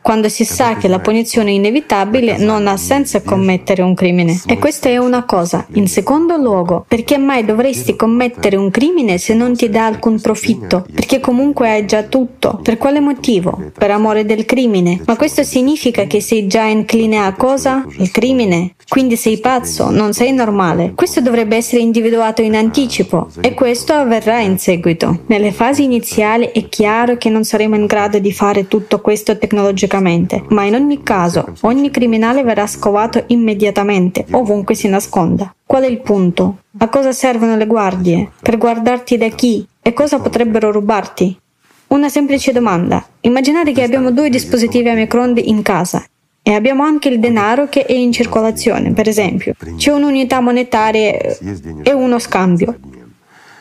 Quando si sa che la punizione è inevitabile, non ha senso commettere un crimine. E questa è una cosa. In secondo luogo, perché mai dovresti commettere un crimine se non ti dà alcun profitto? Perché comunque hai già tutto. Per quale motivo? Per amore del crimine. Ma questo significa che sei già incline a cosa? Il crimine. Quindi sei pazzo, non sei normale. Questo dovrebbe essere individuato in anticipo e questo avverrà in seguito. Nelle fasi iniziali è chiaro che non saremo in grado di fare tutto questo tecnologicamente ma in ogni caso ogni criminale verrà scovato immediatamente, ovunque si nasconda. Qual è il punto? A cosa servono le guardie? Per guardarti da chi? E cosa potrebbero rubarti? Una semplice domanda. Immaginate che abbiamo due dispositivi a microonde in casa e abbiamo anche il denaro che è in circolazione, per esempio. C'è un'unità monetaria e uno scambio.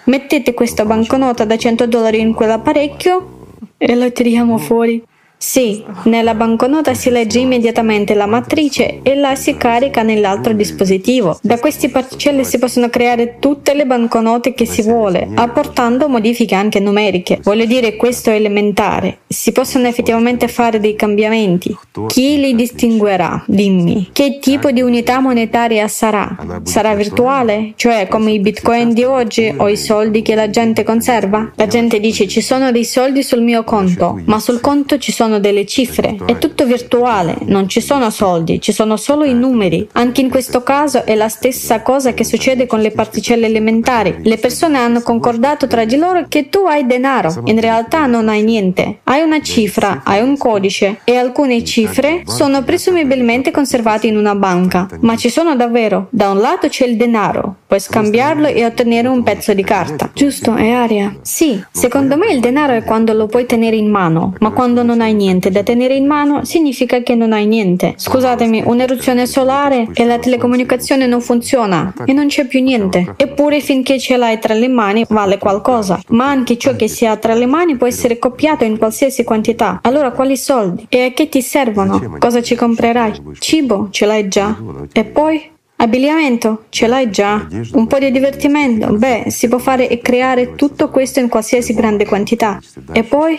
Mettete questa banconota da 100 dollari in quell'apparecchio e la tiriamo fuori. Sì, nella banconota si legge immediatamente la matrice e la si carica nell'altro dispositivo. Da queste particelle si possono creare tutte le banconote che si vuole, apportando modifiche anche numeriche. Voglio dire, questo è elementare. Si possono effettivamente fare dei cambiamenti. Chi li distinguerà? Dimmi. Che tipo di unità monetaria sarà? Sarà virtuale? Cioè come i bitcoin di oggi o i soldi che la gente conserva? La gente dice ci sono dei soldi sul mio conto, ma sul conto ci sono sono delle cifre, è tutto virtuale, non ci sono soldi, ci sono solo i numeri. Anche in questo caso è la stessa cosa che succede con le particelle elementari. Le persone hanno concordato tra di loro che tu hai denaro, in realtà non hai niente. Hai una cifra, hai un codice e alcune cifre sono presumibilmente conservate in una banca, ma ci sono davvero. Da un lato c'è il denaro, puoi scambiarlo e ottenere un pezzo di carta. Giusto, è aria. Sì, secondo me il denaro è quando lo puoi tenere in mano, ma quando non hai niente da tenere in mano, significa che non hai niente. Scusatemi, un'eruzione solare e la telecomunicazione non funziona e non c'è più niente. Eppure finché ce l'hai tra le mani vale qualcosa. Ma anche ciò che si ha tra le mani può essere copiato in qualsiasi quantità. Allora quali soldi? E a che ti servono? Cosa ci comprerai? Cibo? Ce l'hai già. E poi? Abbigliamento? Ce l'hai già. Un po' di divertimento? Beh, si può fare e creare tutto questo in qualsiasi grande quantità. E poi?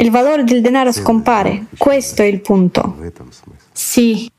Il valore del denaro scompare, questo è il punto. Sì,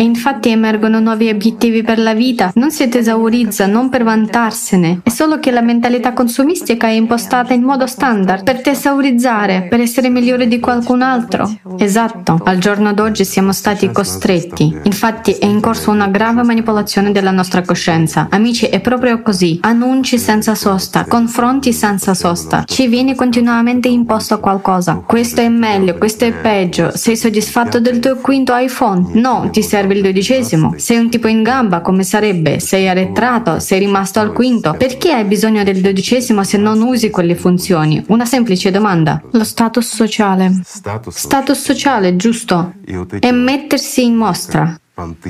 E infatti emergono nuovi obiettivi per la vita, non si tesaurizza non per vantarsene, è solo che la mentalità consumistica è impostata in modo standard, per tesaurizzare, per essere migliore di qualcun altro. Esatto, al giorno d'oggi siamo stati costretti. Infatti è in corso una grave manipolazione della nostra coscienza. Amici, è proprio così. Annunci senza sosta, confronti senza sosta. Ci viene continuamente imposto qualcosa. Questo è meglio, questo è peggio. Sei soddisfatto del tuo quinto iPhone? No, ti serve serve il dodicesimo. Sei un tipo in gamba, come sarebbe? Sei arretrato? Sei rimasto al quinto? Perché hai bisogno del dodicesimo se non usi quelle funzioni? Una semplice domanda. Lo status sociale. Status sociale, giusto? E mettersi in mostra.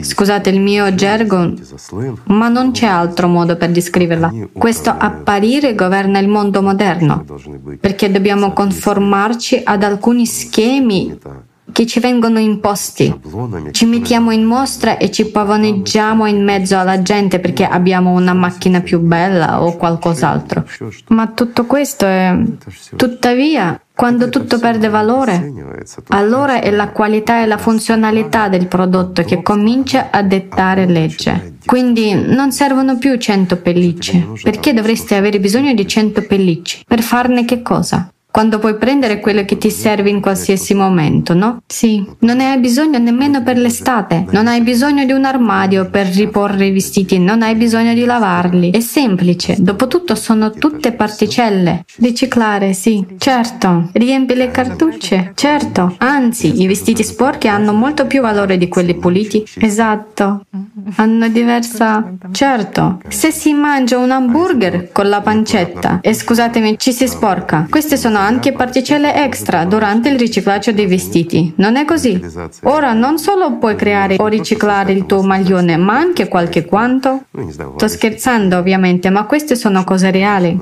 Scusate il mio gergo, ma non c'è altro modo per descriverla. Questo apparire governa il mondo moderno, perché dobbiamo conformarci ad alcuni schemi che ci vengono imposti. Ci mettiamo in mostra e ci pavoneggiamo in mezzo alla gente perché abbiamo una macchina più bella o qualcos'altro. Ma tutto questo è... Tuttavia, quando tutto perde valore, allora è la qualità e la funzionalità del prodotto che comincia a dettare legge. Quindi non servono più 100 pellicce. Perché dovreste avere bisogno di 100 pellicce? Per farne che cosa? Quando puoi prendere quello che ti serve in qualsiasi momento, no? Sì, non ne hai bisogno nemmeno per l'estate, non hai bisogno di un armadio per riporre i vestiti, non hai bisogno di lavarli, è semplice, dopotutto sono tutte particelle. Riciclare, sì, certo, riempi le cartucce, certo, anzi, i vestiti sporchi hanno molto più valore di quelli puliti. Esatto, hanno diversa... Certo, se si mangia un hamburger con la pancetta e scusatemi, ci si sporca, queste sono anche particelle extra durante il riciclaggio dei vestiti. Non è così? Ora non solo puoi creare o riciclare il tuo maglione, ma anche qualche quanto. Sto scherzando ovviamente, ma queste sono cose reali.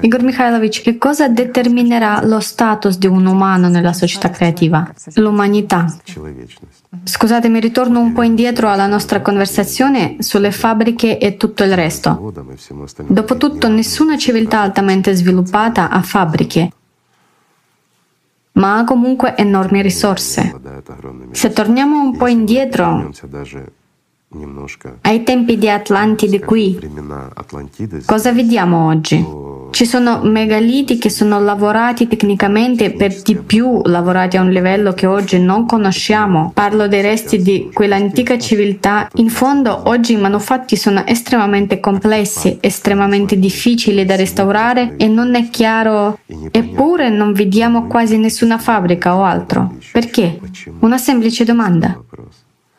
Igor Mikhailovich, che cosa determinerà lo status di un umano nella società creativa? L'umanità. Scusatemi, ritorno un po' indietro alla nostra conversazione sulle fabbriche e tutto il resto. Dopotutto, nessuna civiltà altamente sviluppata ha fabbriche ma ha comunque enormi risorse. Se torniamo un po' indietro, ai tempi di Atlantide qui, cosa vediamo oggi? Ci sono megaliti che sono lavorati tecnicamente per di più lavorati a un livello che oggi non conosciamo. Parlo dei resti di quell'antica civiltà. In fondo oggi i manufatti sono estremamente complessi, estremamente difficili da restaurare e non è chiaro. Eppure non vediamo quasi nessuna fabbrica o altro. Perché? Una semplice domanda.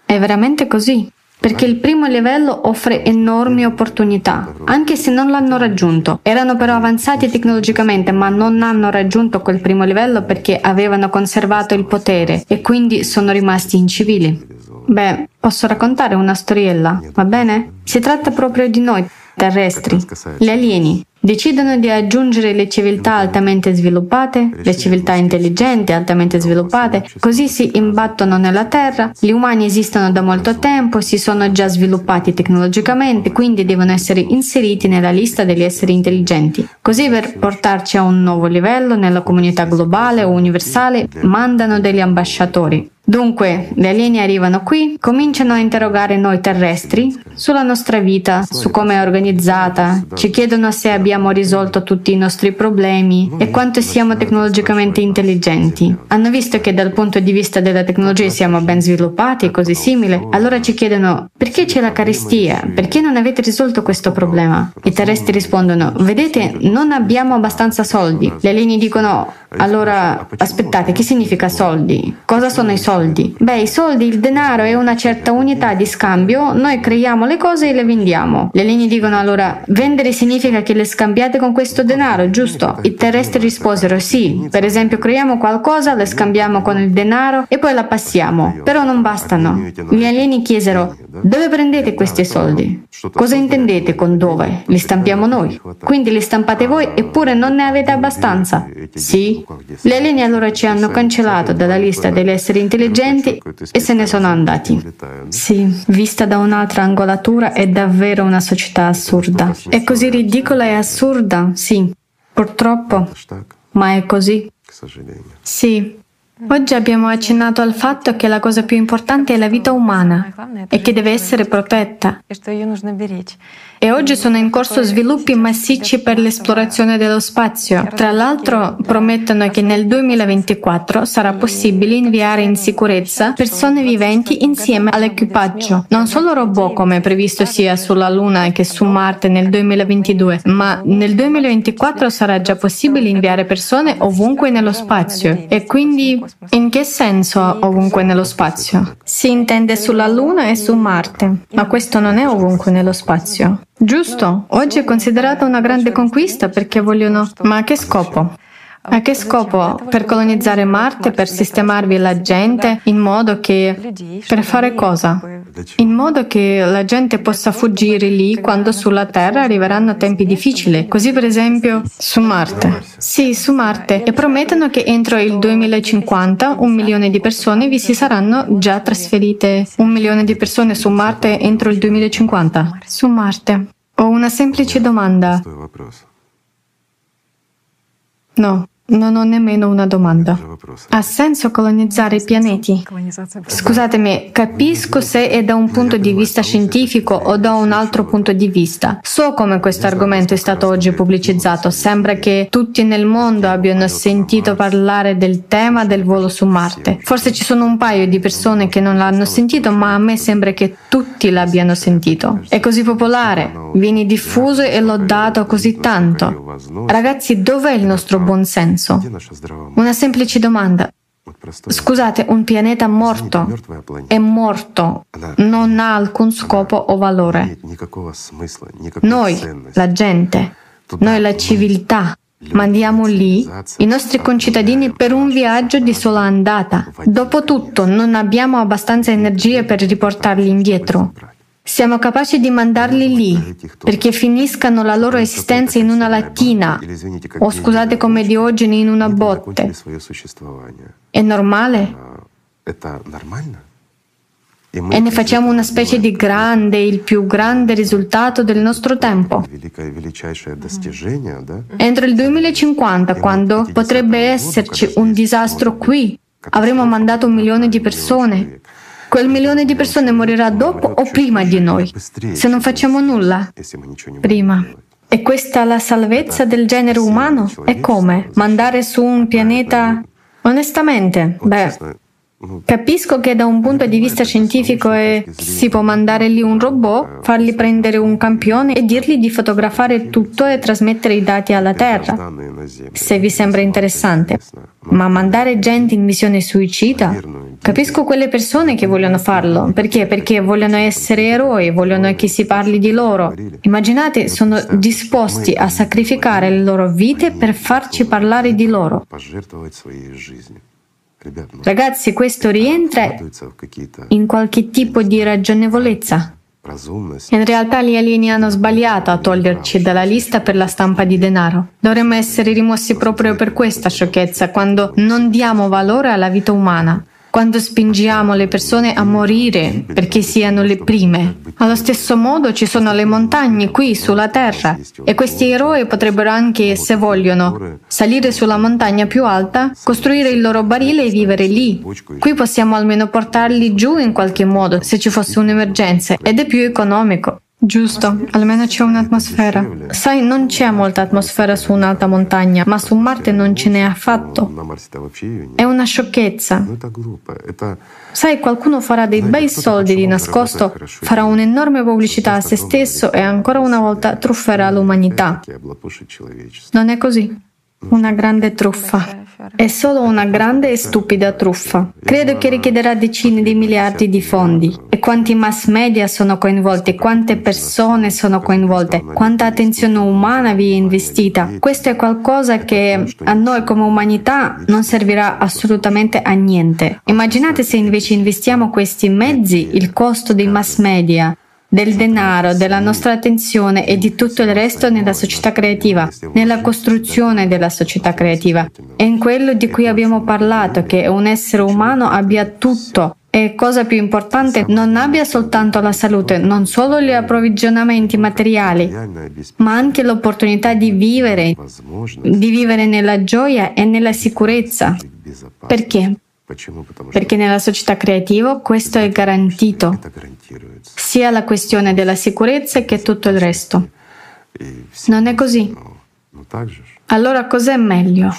È veramente così? Perché il primo livello offre enormi opportunità, anche se non l'hanno raggiunto. Erano però avanzati tecnologicamente, ma non hanno raggiunto quel primo livello perché avevano conservato il potere e quindi sono rimasti incivili. Beh, posso raccontare una storiella, va bene? Si tratta proprio di noi, terrestri, gli alieni, Decidono di aggiungere le civiltà altamente sviluppate, le civiltà intelligenti altamente sviluppate, così si imbattono nella Terra. Gli umani esistono da molto tempo, si sono già sviluppati tecnologicamente, quindi devono essere inseriti nella lista degli esseri intelligenti. Così per portarci a un nuovo livello nella comunità globale o universale mandano degli ambasciatori. Dunque, gli alieni arrivano qui, cominciano a interrogare noi terrestri sulla nostra vita, su come è organizzata, ci chiedono se abbiamo risolto tutti i nostri problemi e quanto siamo tecnologicamente intelligenti. Hanno visto che dal punto di vista della tecnologia siamo ben sviluppati e così simile, allora ci chiedono perché c'è la carestia? Perché non avete risolto questo problema? I terrestri rispondono, vedete, non abbiamo abbastanza soldi. Gli alieni dicono, allora aspettate, che significa soldi? Cosa sono i soldi? Soldi? Beh, i soldi, il denaro è una certa unità di scambio, noi creiamo le cose e le vendiamo. Le linee dicono allora, vendere significa che le scambiate con questo denaro, giusto? I terrestri risposero sì, per esempio creiamo qualcosa, le scambiamo con il denaro e poi la passiamo. Però non bastano. Gli alieni chiesero, dove prendete questi soldi? Cosa intendete con dove? Li stampiamo noi. Quindi li stampate voi eppure non ne avete abbastanza? Sì. Gli alieni allora ci hanno cancellato dalla lista degli esseri intelligenti intelligenti e se ne sono andati. Sì, vista da un'altra angolatura è davvero una società assurda. È così ridicola e assurda, sì, purtroppo, ma è così. Sì, Oggi abbiamo accennato al fatto che la cosa più importante è la vita umana e che deve essere protetta. E oggi sono in corso sviluppi massicci per l'esplorazione dello spazio. Tra l'altro promettono che nel 2024 sarà possibile inviare in sicurezza persone viventi insieme all'equipaggio. Non solo robot come previsto sia sulla Luna che su Marte nel 2022, ma nel 2024 sarà già possibile inviare persone ovunque nello spazio. E quindi in che senso ovunque nello spazio? Si intende sulla Luna e su Marte, ma questo non è ovunque nello spazio. Giusto, oggi è considerata una grande conquista perché vogliono... Ma a che scopo? A che scopo? Per colonizzare Marte, per sistemarvi la gente in modo che... Per fare cosa? In modo che la gente possa fuggire lì quando sulla Terra arriveranno tempi difficili. Così per esempio su Marte. Sì, su Marte. E promettono che entro il 2050 un milione di persone vi si saranno già trasferite. Un milione di persone su Marte entro il 2050. Su Marte. Ho una semplice domanda. No. Non ho nemmeno una domanda. Ha senso colonizzare i pianeti? Scusatemi, capisco se è da un punto di vista scientifico o da un altro punto di vista. So come questo argomento è stato oggi pubblicizzato. Sembra che tutti nel mondo abbiano sentito parlare del tema del volo su Marte. Forse ci sono un paio di persone che non l'hanno sentito, ma a me sembra che tutti l'abbiano sentito. È così popolare, viene diffuso e lodato così tanto. Ragazzi, dov'è il nostro buon senso? Senso? Una semplice domanda. Scusate, un pianeta morto è morto, non ha alcun scopo o valore. Noi, la gente, noi la civiltà, mandiamo lì i nostri concittadini per un viaggio di sola andata. Dopotutto non abbiamo abbastanza energie per riportarli indietro. Siamo capaci di mandarli lì perché finiscano la loro esistenza in una lattina o scusate come Diogene in una botte. È normale? E ne facciamo una specie di grande, il più grande risultato del nostro tempo. Entro il 2050, quando potrebbe esserci un disastro qui, avremo mandato un milione di persone Quel milione di persone morirà dopo o prima di noi, se non facciamo nulla. Prima. E questa la salvezza del genere umano? E come? Mandare su un pianeta... Onestamente, beh, Capisco che da un punto di vista scientifico è, si può mandare lì un robot, fargli prendere un campione e dirgli di fotografare tutto e trasmettere i dati alla Terra, se vi sembra interessante. Ma mandare gente in missione suicida? Capisco quelle persone che vogliono farlo. Perché? Perché vogliono essere eroi, vogliono che si parli di loro. Immaginate, sono disposti a sacrificare le loro vite per farci parlare di loro. Ragazzi, questo rientra in qualche tipo di ragionevolezza. In realtà gli alieni hanno sbagliato a toglierci dalla lista per la stampa di denaro. Dovremmo essere rimossi proprio per questa sciocchezza, quando non diamo valore alla vita umana quando spingiamo le persone a morire perché siano le prime. Allo stesso modo ci sono le montagne qui sulla Terra e questi eroi potrebbero anche, se vogliono, salire sulla montagna più alta, costruire il loro barile e vivere lì. Qui possiamo almeno portarli giù in qualche modo se ci fosse un'emergenza ed è più economico. Giusto, almeno c'è un'atmosfera. Sai, non c'è molta atmosfera su un'alta montagna, ma su Marte non ce n'è affatto. È una sciocchezza. Sai, qualcuno farà dei bei soldi di nascosto, farà un'enorme pubblicità a se stesso e ancora una volta trufferà l'umanità. Non è così? Una grande truffa. È solo una grande e stupida truffa. Credo che richiederà decine di miliardi di fondi. E quanti mass media sono coinvolti, quante persone sono coinvolte, quanta attenzione umana vi è investita. Questo è qualcosa che a noi come umanità non servirà assolutamente a niente. Immaginate se invece investiamo questi mezzi, il costo dei mass media, del denaro, della nostra attenzione e di tutto il resto nella società creativa, nella costruzione della società creativa. È in quello di cui abbiamo parlato, che un essere umano abbia tutto e cosa più importante, non abbia soltanto la salute, non solo gli approvvigionamenti materiali, ma anche l'opportunità di vivere, di vivere nella gioia e nella sicurezza. Perché? Perché nella società creativa questo è garantito, sia la questione della sicurezza che tutto il resto. Non è così. Allora cos'è meglio?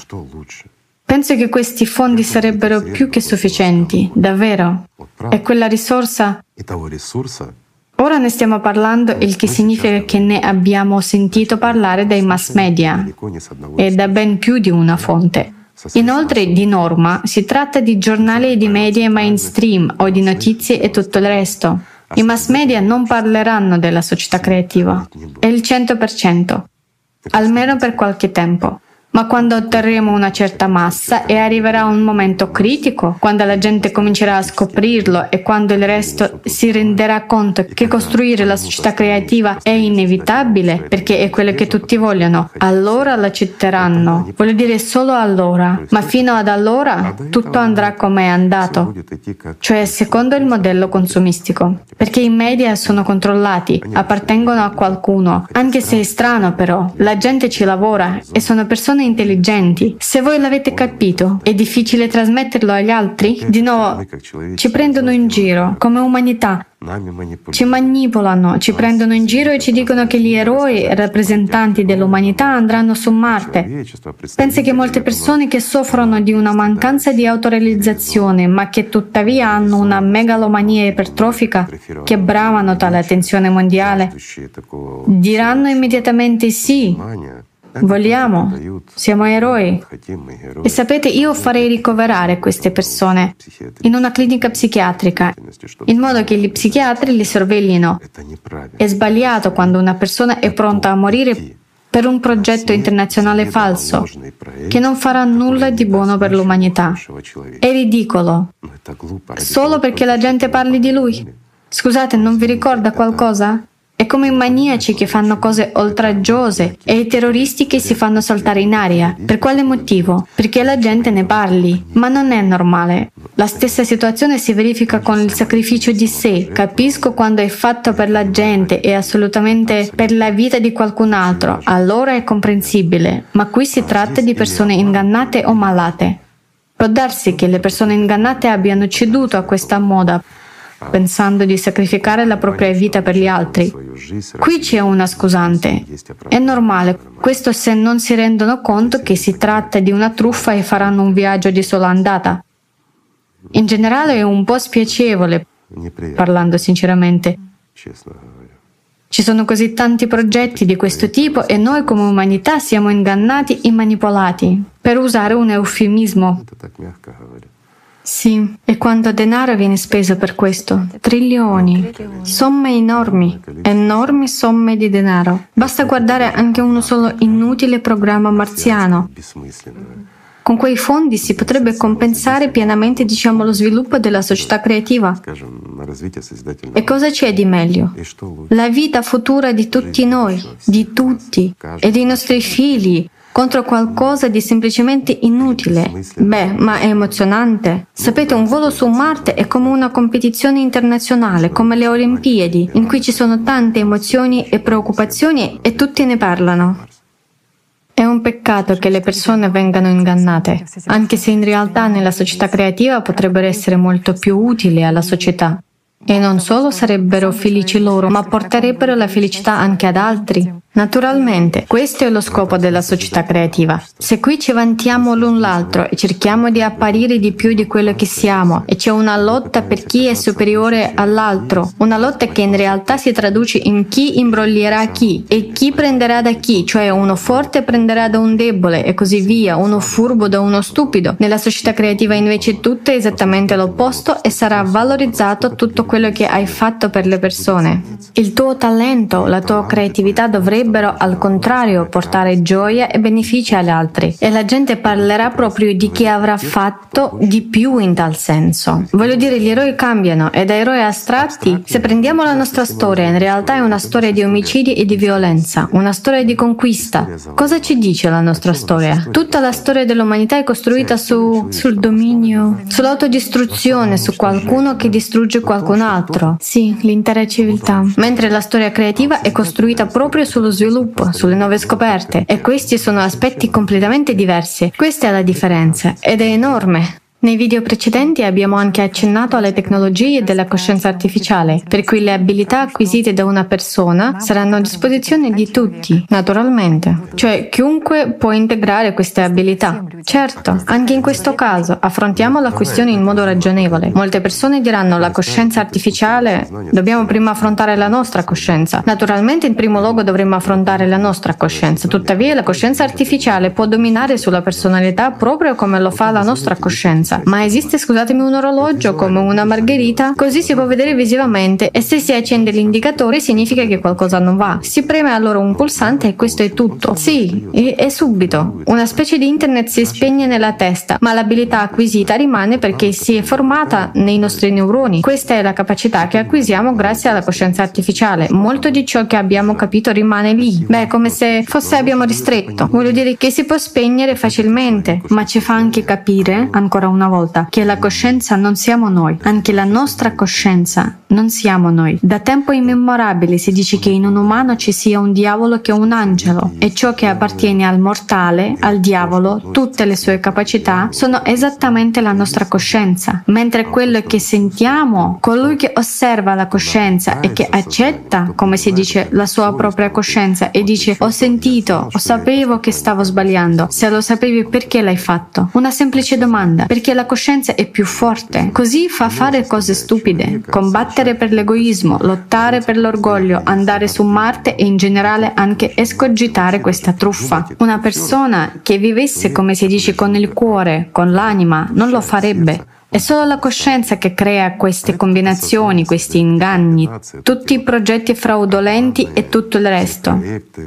Penso che questi fondi sarebbero più che sufficienti, davvero. E quella risorsa... Ora ne stiamo parlando, il che significa che ne abbiamo sentito parlare dai mass media e da ben più di una fonte. Inoltre, di norma, si tratta di giornali e di media mainstream o di notizie e tutto il resto. I mass media non parleranno della società creativa. È il 100%, almeno per qualche tempo. Ma quando otterremo una certa massa e arriverà un momento critico, quando la gente comincerà a scoprirlo e quando il resto si renderà conto che costruire la società creativa è inevitabile perché è quello che tutti vogliono, allora l'accetteranno. Voglio dire solo allora, ma fino ad allora tutto andrà come è andato, cioè secondo il modello consumistico, perché i media sono controllati, appartengono a qualcuno, anche se è strano però, la gente ci lavora e sono persone persone intelligenti. Se voi l'avete capito, è difficile trasmetterlo agli altri? Di nuovo, ci prendono in giro come umanità. Ci manipolano, ci prendono in giro e ci dicono che gli eroi rappresentanti dell'umanità andranno su Marte. Pensi che molte persone che soffrono di una mancanza di autorealizzazione, ma che tuttavia hanno una megalomania ipertrofica, che bravano tale attenzione mondiale, diranno immediatamente sì, Vogliamo, siamo eroi. E sapete, io farei ricoverare queste persone in una clinica psichiatrica, in modo che gli psichiatri li sorveglino. È sbagliato quando una persona è pronta a morire per un progetto internazionale falso, che non farà nulla di buono per l'umanità. È ridicolo, solo perché la gente parli di lui. Scusate, non vi ricorda qualcosa? È come i maniaci che fanno cose oltraggiose e i terroristi che si fanno saltare in aria. Per quale motivo? Perché la gente ne parli. Ma non è normale. La stessa situazione si verifica con il sacrificio di sé. Capisco quando è fatto per la gente e assolutamente per la vita di qualcun altro. Allora è comprensibile. Ma qui si tratta di persone ingannate o malate. Può darsi che le persone ingannate abbiano ceduto a questa moda pensando di sacrificare la propria vita per gli altri. Qui c'è una scusante. È normale, questo se non si rendono conto che si tratta di una truffa e faranno un viaggio di sola andata. In generale è un po' spiacevole, parlando sinceramente. Ci sono così tanti progetti di questo tipo e noi come umanità siamo ingannati e manipolati, per usare un eufemismo. Sì, e quanto denaro viene speso per questo? Trilioni, somme enormi, enormi somme di denaro. Basta guardare anche uno solo inutile programma marziano. Con quei fondi si potrebbe compensare pienamente diciamo, lo sviluppo della società creativa. E cosa c'è di meglio? La vita futura di tutti noi, di tutti, e dei nostri figli, contro qualcosa di semplicemente inutile. Beh, ma è emozionante. Sapete, un volo su Marte è come una competizione internazionale, come le Olimpiadi, in cui ci sono tante emozioni e preoccupazioni e tutti ne parlano. È un peccato che le persone vengano ingannate, anche se in realtà nella società creativa potrebbero essere molto più utili alla società. E non solo sarebbero felici loro, ma porterebbero la felicità anche ad altri. Naturalmente, questo è lo scopo della società creativa. Se qui ci vantiamo l'un l'altro e cerchiamo di apparire di più di quello che siamo e c'è una lotta per chi è superiore all'altro, una lotta che in realtà si traduce in chi imbroglierà chi e chi prenderà da chi, cioè uno forte prenderà da un debole e così via, uno furbo da uno stupido. Nella società creativa invece tutto è esattamente l'opposto e sarà valorizzato tutto quello che hai fatto per le persone. Il tuo talento, la tua creatività dovrebbe dovrebbero al contrario portare gioia e benefici agli altri e la gente parlerà proprio di chi avrà fatto di più in tal senso. Voglio dire, gli eroi cambiano e da eroi astratti, se prendiamo la nostra storia, in realtà è una storia di omicidi e di violenza, una storia di conquista. Cosa ci dice la nostra storia? Tutta la storia dell'umanità è costruita su, sul dominio, sull'autodistruzione, su qualcuno che distrugge qualcun altro. Sì, l'intera civiltà. Mentre la storia creativa è costruita proprio sullo sviluppo, sulle nuove scoperte e questi sono aspetti completamente diversi. Questa è la differenza ed è enorme. Nei video precedenti abbiamo anche accennato alle tecnologie della coscienza artificiale, per cui le abilità acquisite da una persona saranno a disposizione di tutti, naturalmente. Cioè chiunque può integrare queste abilità. Certo, anche in questo caso affrontiamo la questione in modo ragionevole. Molte persone diranno la coscienza artificiale, dobbiamo prima affrontare la nostra coscienza. Naturalmente in primo luogo dovremmo affrontare la nostra coscienza, tuttavia la coscienza artificiale può dominare sulla personalità proprio come lo fa la nostra coscienza differenza. Ma esiste, scusatemi, un orologio come una margherita? Così si può vedere visivamente e se si accende l'indicatore significa che qualcosa non va. Si preme allora un pulsante e questo è tutto. Sì, e, e subito. Una specie di internet si spegne nella testa, ma l'abilità acquisita rimane perché si è formata nei nostri neuroni. Questa è la capacità che acquisiamo grazie alla coscienza artificiale. Molto di ciò che abbiamo capito rimane lì. Beh, come se fosse abbiamo ristretto. Voglio dire che si può spegnere facilmente, ma ci fa anche capire, ancora una una volta che la coscienza non siamo noi, anche la nostra coscienza non siamo noi. Da tempo immemorabile si dice che in un umano ci sia un diavolo che un angelo e ciò che appartiene al mortale, al diavolo, tutte le sue capacità sono esattamente la nostra coscienza, mentre quello che sentiamo, colui che osserva la coscienza e che accetta, come si dice, la sua propria coscienza e dice ho sentito, ho sapevo che stavo sbagliando, se lo sapevi perché l'hai fatto? Una semplice domanda, perché perché la coscienza è più forte. Così fa fare cose stupide, combattere per l'egoismo, lottare per l'orgoglio, andare su Marte e in generale anche escogitare questa truffa. Una persona che vivesse, come si dice, con il cuore, con l'anima, non lo farebbe. È solo la coscienza che crea queste combinazioni, questi inganni, tutti i progetti fraudolenti e tutto il resto.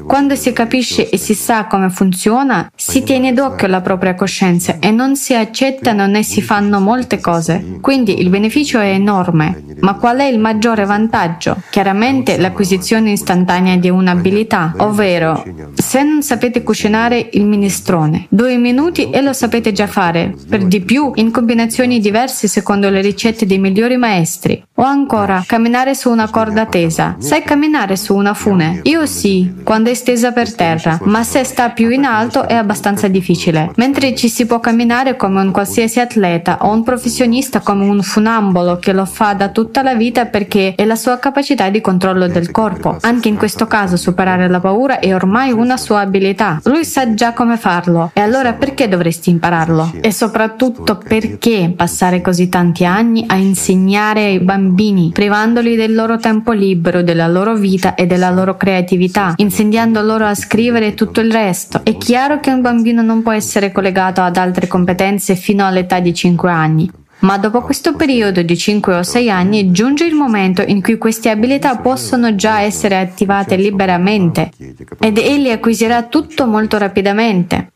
Quando si capisce e si sa come funziona, si tiene d'occhio la propria coscienza e non si accettano né si fanno molte cose. Quindi il beneficio è enorme. Ma qual è il maggiore vantaggio? Chiaramente l'acquisizione istantanea di un'abilità, ovvero se non sapete cucinare il minestrone, due minuti e lo sapete già fare, per di più in combinazioni di diversi secondo le ricette dei migliori maestri. O ancora, camminare su una corda tesa. Sai camminare su una fune? Io sì, quando è stesa per terra, ma se sta più in alto è abbastanza difficile. Mentre ci si può camminare come un qualsiasi atleta o un professionista come un funambolo che lo fa da tutta la vita perché è la sua capacità di controllo del corpo. Anche in questo caso superare la paura è ormai una sua abilità. Lui sa già come farlo. E allora perché dovresti impararlo? E soprattutto perché passare passare così tanti anni a insegnare ai bambini, privandoli del loro tempo libero, della loro vita e della loro creatività, insegnando loro a scrivere e tutto il resto. È chiaro che un bambino non può essere collegato ad altre competenze fino all'età di 5 anni. Ma dopo questo periodo di 5 o 6 anni giunge il momento in cui queste abilità possono già essere attivate liberamente ed egli acquisirà tutto molto rapidamente.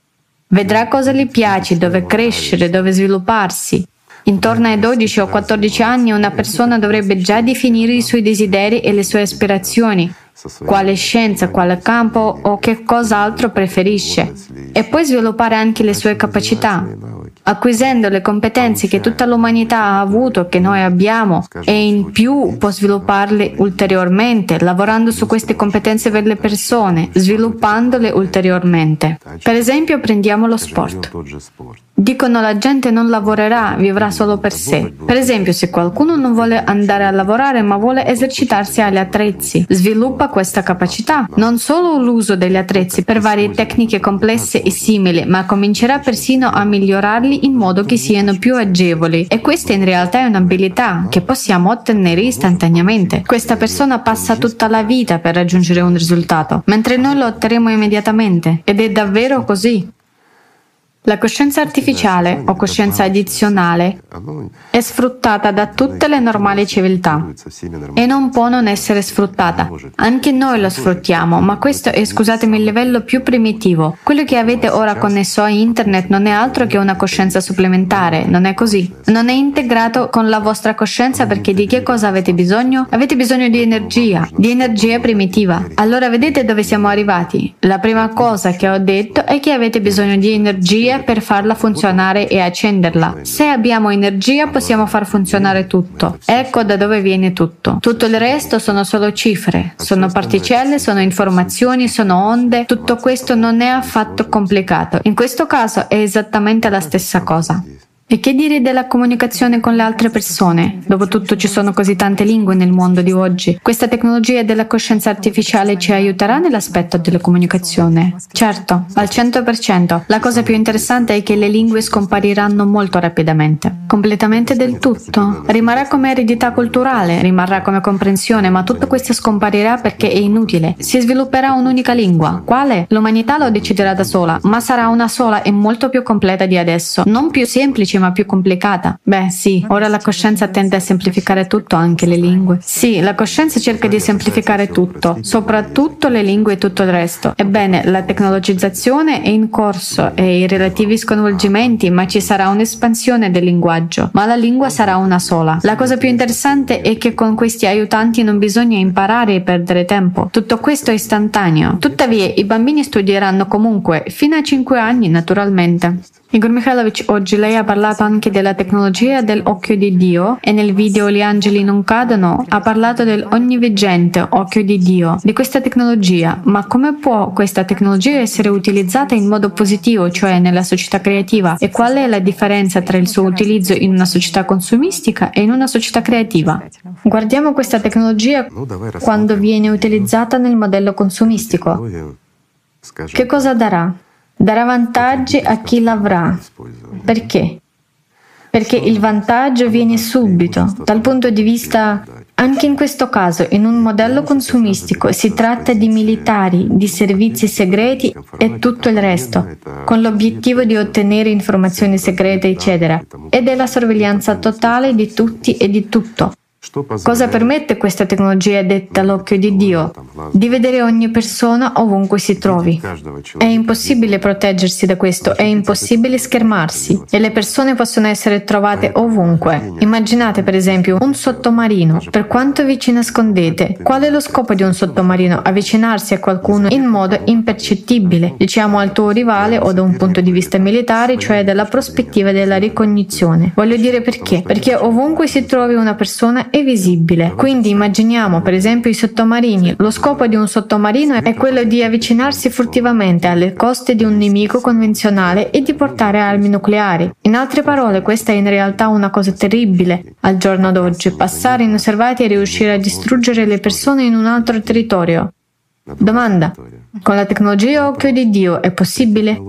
Vedrà cosa gli piace, dove crescere, dove svilupparsi. Intorno ai 12 o 14 anni una persona dovrebbe già definire i suoi desideri e le sue aspirazioni, quale scienza, quale campo o che cos'altro preferisce, e poi sviluppare anche le sue capacità, acquisendo le competenze che tutta l'umanità ha avuto, che noi abbiamo, e in più può svilupparle ulteriormente, lavorando su queste competenze per le persone, sviluppandole ulteriormente. Per esempio prendiamo lo sport. Dicono la gente non lavorerà, vivrà solo per sé. Per esempio, se qualcuno non vuole andare a lavorare ma vuole esercitarsi agli attrezzi, sviluppa questa capacità. Non solo l'uso degli attrezzi per varie tecniche complesse e simili, ma comincerà persino a migliorarli in modo che siano più agevoli. E questa in realtà è un'abilità che possiamo ottenere istantaneamente. Questa persona passa tutta la vita per raggiungere un risultato, mentre noi lo otterremo immediatamente. Ed è davvero così. La coscienza artificiale o coscienza addizionale è sfruttata da tutte le normali civiltà e non può non essere sfruttata. Anche noi lo sfruttiamo, ma questo è, scusatemi, il livello più primitivo. Quello che avete ora connesso a internet non è altro che una coscienza supplementare, non è così? Non è integrato con la vostra coscienza perché di che cosa avete bisogno? Avete bisogno di energia, di energia primitiva. Allora vedete dove siamo arrivati? La prima cosa che ho detto è che avete bisogno di energia per farla funzionare e accenderla. Se abbiamo energia possiamo far funzionare tutto. Ecco da dove viene tutto. Tutto il resto sono solo cifre, sono particelle, sono informazioni, sono onde. Tutto questo non è affatto complicato. In questo caso è esattamente la stessa cosa. E che dire della comunicazione con le altre persone? Dopotutto ci sono così tante lingue nel mondo di oggi. Questa tecnologia della coscienza artificiale ci aiuterà nell'aspetto della comunicazione? Certo, al 100%. La cosa più interessante è che le lingue scompariranno molto rapidamente. Completamente del tutto. Rimarrà come eredità culturale, rimarrà come comprensione, ma tutto questo scomparirà perché è inutile. Si svilupperà un'unica lingua. Quale? L'umanità lo deciderà da sola, ma sarà una sola e molto più completa di adesso. Non più semplice ma più complicata. Beh, sì, ora la coscienza tende a semplificare tutto, anche le lingue. Sì, la coscienza cerca di semplificare tutto, soprattutto le lingue e tutto il resto. Ebbene, la tecnologizzazione è in corso e i relativi sconvolgimenti, ma ci sarà un'espansione del linguaggio, ma la lingua sarà una sola. La cosa più interessante è che con questi aiutanti non bisogna imparare e perdere tempo. Tutto questo è istantaneo. Tuttavia, i bambini studieranno comunque, fino a 5 anni naturalmente. Igor Mikhailovich, oggi lei ha parlato anche della tecnologia dell'occhio di Dio e nel video Gli angeli non cadono ha parlato dell'onniveggente occhio di Dio, di questa tecnologia. Ma come può questa tecnologia essere utilizzata in modo positivo, cioè nella società creativa? E qual è la differenza tra il suo utilizzo in una società consumistica e in una società creativa? Guardiamo questa tecnologia quando viene utilizzata nel modello consumistico. Che cosa darà? Darà vantaggi a chi l'avrà. Perché? Perché il vantaggio viene subito, dal punto di vista anche in questo caso, in un modello consumistico, si tratta di militari, di servizi segreti e tutto il resto, con l'obiettivo di ottenere informazioni segrete, eccetera, e della sorveglianza totale di tutti e di tutto. Cosa permette questa tecnologia detta l'occhio di Dio? Di vedere ogni persona ovunque si trovi. È impossibile proteggersi da questo, è impossibile schermarsi e le persone possono essere trovate ovunque. Immaginate per esempio un sottomarino. Per quanto vi ci nascondete, qual è lo scopo di un sottomarino? Avvicinarsi a qualcuno in modo impercettibile, diciamo al tuo rivale o da un punto di vista militare, cioè dalla prospettiva della ricognizione. Voglio dire perché? Perché ovunque si trovi una persona è visibile. Quindi immaginiamo per esempio i sottomarini. Lo scopo di un sottomarino è quello di avvicinarsi furtivamente alle coste di un nemico convenzionale e di portare armi nucleari. In altre parole, questa è in realtà una cosa terribile al giorno d'oggi, passare inosservati e riuscire a distruggere le persone in un altro territorio. Domanda. Con la tecnologia occhio di Dio è possibile?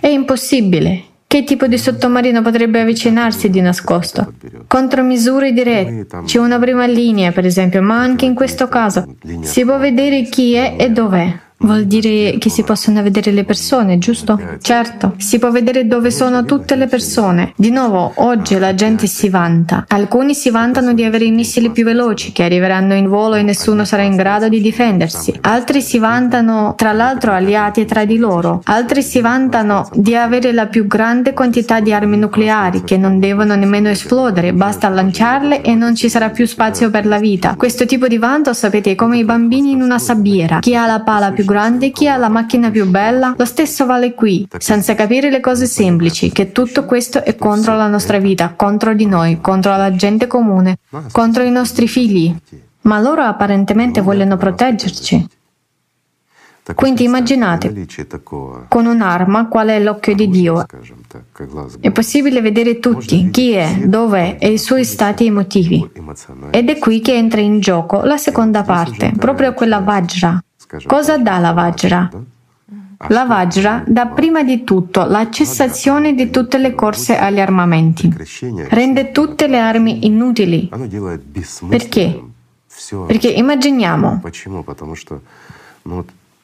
È impossibile. Che tipo di sottomarino potrebbe avvicinarsi di nascosto? Contromisure dirette. C'è una prima linea, per esempio, ma anche in questo caso si può vedere chi è e dov'è. Vuol dire che si possono vedere le persone, giusto? Certo, si può vedere dove sono tutte le persone. Di nuovo, oggi la gente si vanta. Alcuni si vantano di avere i missili più veloci che arriveranno in volo e nessuno sarà in grado di difendersi. Altri si vantano, tra l'altro, alleati tra di loro. Altri si vantano di avere la più grande quantità di armi nucleari che non devono nemmeno esplodere, basta lanciarle e non ci sarà più spazio per la vita. Questo tipo di vanto, sapete, è come i bambini in una sabbiera. Chi ha la pala più grande, chi ha la macchina più bella, lo stesso vale qui, senza capire le cose semplici, che tutto questo è contro la nostra vita, contro di noi, contro la gente comune, contro i nostri figli. Ma loro apparentemente vogliono proteggerci. Quindi immaginate, con un'arma qual è l'occhio di Dio. È possibile vedere tutti, chi è, dove e i suoi stati emotivi. Ed è qui che entra in gioco la seconda parte, proprio quella Vajra, Cosa dà la Vajra? La Vajra dà prima di tutto la cessazione di tutte le corse agli armamenti. Rende tutte le armi inutili. Perché? Perché immaginiamo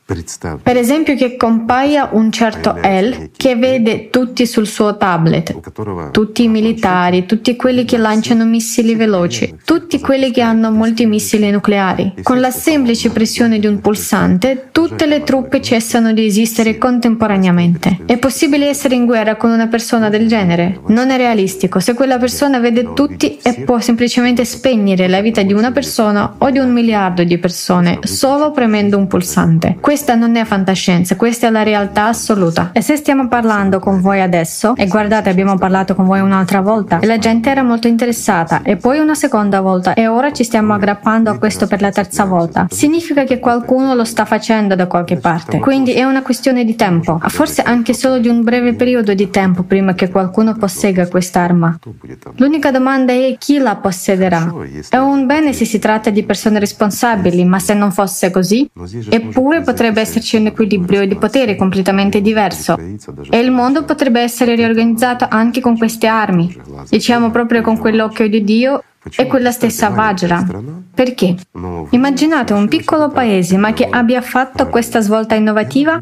per esempio che compaia un certo El che vede tutti sul suo tablet, tutti i militari, tutti quelli che lanciano missili veloci, tutti quelli che hanno molti missili nucleari. Con la semplice pressione di un pulsante, tutte le truppe cessano di esistere contemporaneamente. È possibile essere in guerra con una persona del genere? Non è realistico. Se quella persona vede tutti e può semplicemente spegnere la vita di una persona o di un miliardo di persone solo premendo un pulsante. Questa non è fantascienza, questa è la realtà assoluta. E se stiamo parlando con voi adesso, e guardate abbiamo parlato con voi un'altra volta, e la gente era molto interessata, e poi una seconda volta, e ora ci stiamo aggrappando a questo per la terza volta, significa che qualcuno lo sta facendo da qualche parte. Quindi è una questione di tempo, forse anche solo di un breve periodo di tempo prima che qualcuno possegga quest'arma. L'unica domanda è chi la possederà. È un bene se si tratta di persone responsabili, ma se non fosse così, eppure potrebbe esserci un equilibrio di potere completamente diverso e il mondo potrebbe essere riorganizzato anche con queste armi, diciamo proprio con quell'occhio di Dio e quella stessa Vajra. Perché? Immaginate un piccolo paese ma che abbia fatto questa svolta innovativa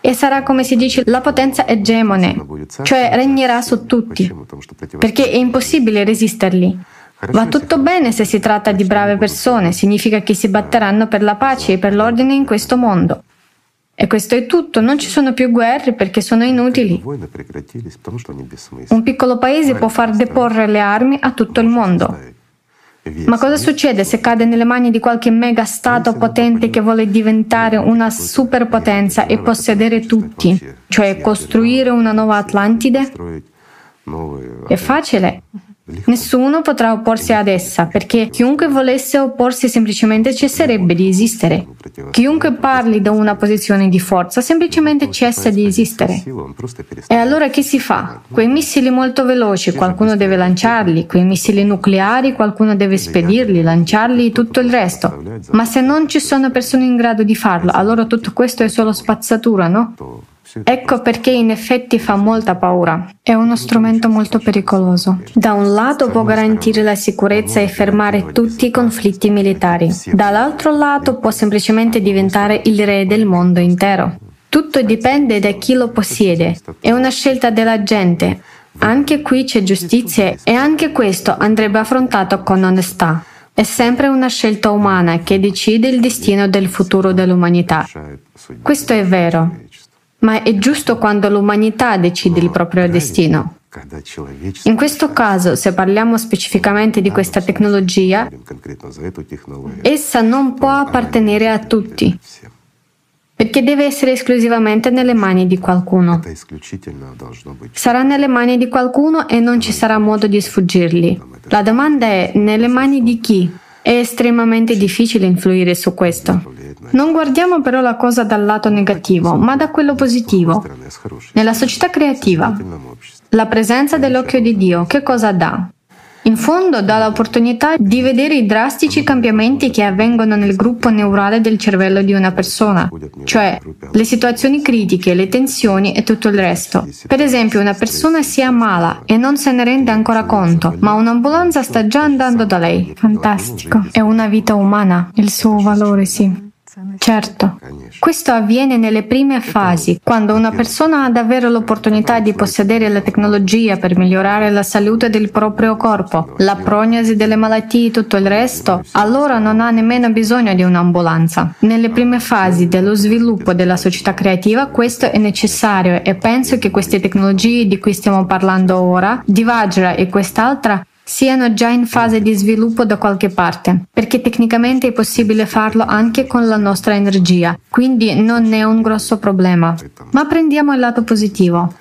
e sarà come si dice la potenza egemone, cioè regnerà su tutti, perché è impossibile resisterli. Va tutto bene se si tratta di brave persone, significa che si batteranno per la pace e per l'ordine in questo mondo. E questo è tutto, non ci sono più guerre perché sono inutili. Un piccolo paese può far deporre le armi a tutto il mondo. Ma cosa succede se cade nelle mani di qualche mega stato potente che vuole diventare una superpotenza e possedere tutti, cioè costruire una nuova Atlantide? È facile. Nessuno potrà opporsi ad essa, perché chiunque volesse opporsi semplicemente cesserebbe di esistere. Chiunque parli da una posizione di forza semplicemente cessa di esistere. E allora che si fa? Quei missili molto veloci, qualcuno deve lanciarli, quei missili nucleari, qualcuno deve spedirli, lanciarli, tutto il resto. Ma se non ci sono persone in grado di farlo, allora tutto questo è solo spazzatura, no? Ecco perché in effetti fa molta paura. È uno strumento molto pericoloso. Da un lato può garantire la sicurezza e fermare tutti i conflitti militari, dall'altro lato può semplicemente diventare il re del mondo intero. Tutto dipende da chi lo possiede. È una scelta della gente. Anche qui c'è giustizia e anche questo andrebbe affrontato con onestà. È sempre una scelta umana che decide il destino del futuro dell'umanità. Questo è vero ma è giusto quando l'umanità decide il proprio destino. In questo caso, se parliamo specificamente di questa tecnologia, essa non può appartenere a tutti, perché deve essere esclusivamente nelle mani di qualcuno. Sarà nelle mani di qualcuno e non ci sarà modo di sfuggirgli. La domanda è nelle mani di chi? È estremamente difficile influire su questo. Non guardiamo però la cosa dal lato negativo, ma da quello positivo. Nella società creativa, la presenza dell'occhio di Dio che cosa dà? In fondo dà l'opportunità di vedere i drastici cambiamenti che avvengono nel gruppo neurale del cervello di una persona, cioè le situazioni critiche, le tensioni e tutto il resto. Per esempio, una persona si ammala e non se ne rende ancora conto, ma un'ambulanza sta già andando da lei. Fantastico. È una vita umana, il suo valore, sì. Certo, questo avviene nelle prime fasi, quando una persona ha davvero l'opportunità di possedere la tecnologia per migliorare la salute del proprio corpo, la prognosi delle malattie e tutto il resto, allora non ha nemmeno bisogno di un'ambulanza. Nelle prime fasi dello sviluppo della società creativa questo è necessario e penso che queste tecnologie di cui stiamo parlando ora, di Vajra e quest'altra, siano già in fase di sviluppo da qualche parte, perché tecnicamente è possibile farlo anche con la nostra energia, quindi non è un grosso problema. Ma prendiamo il lato positivo.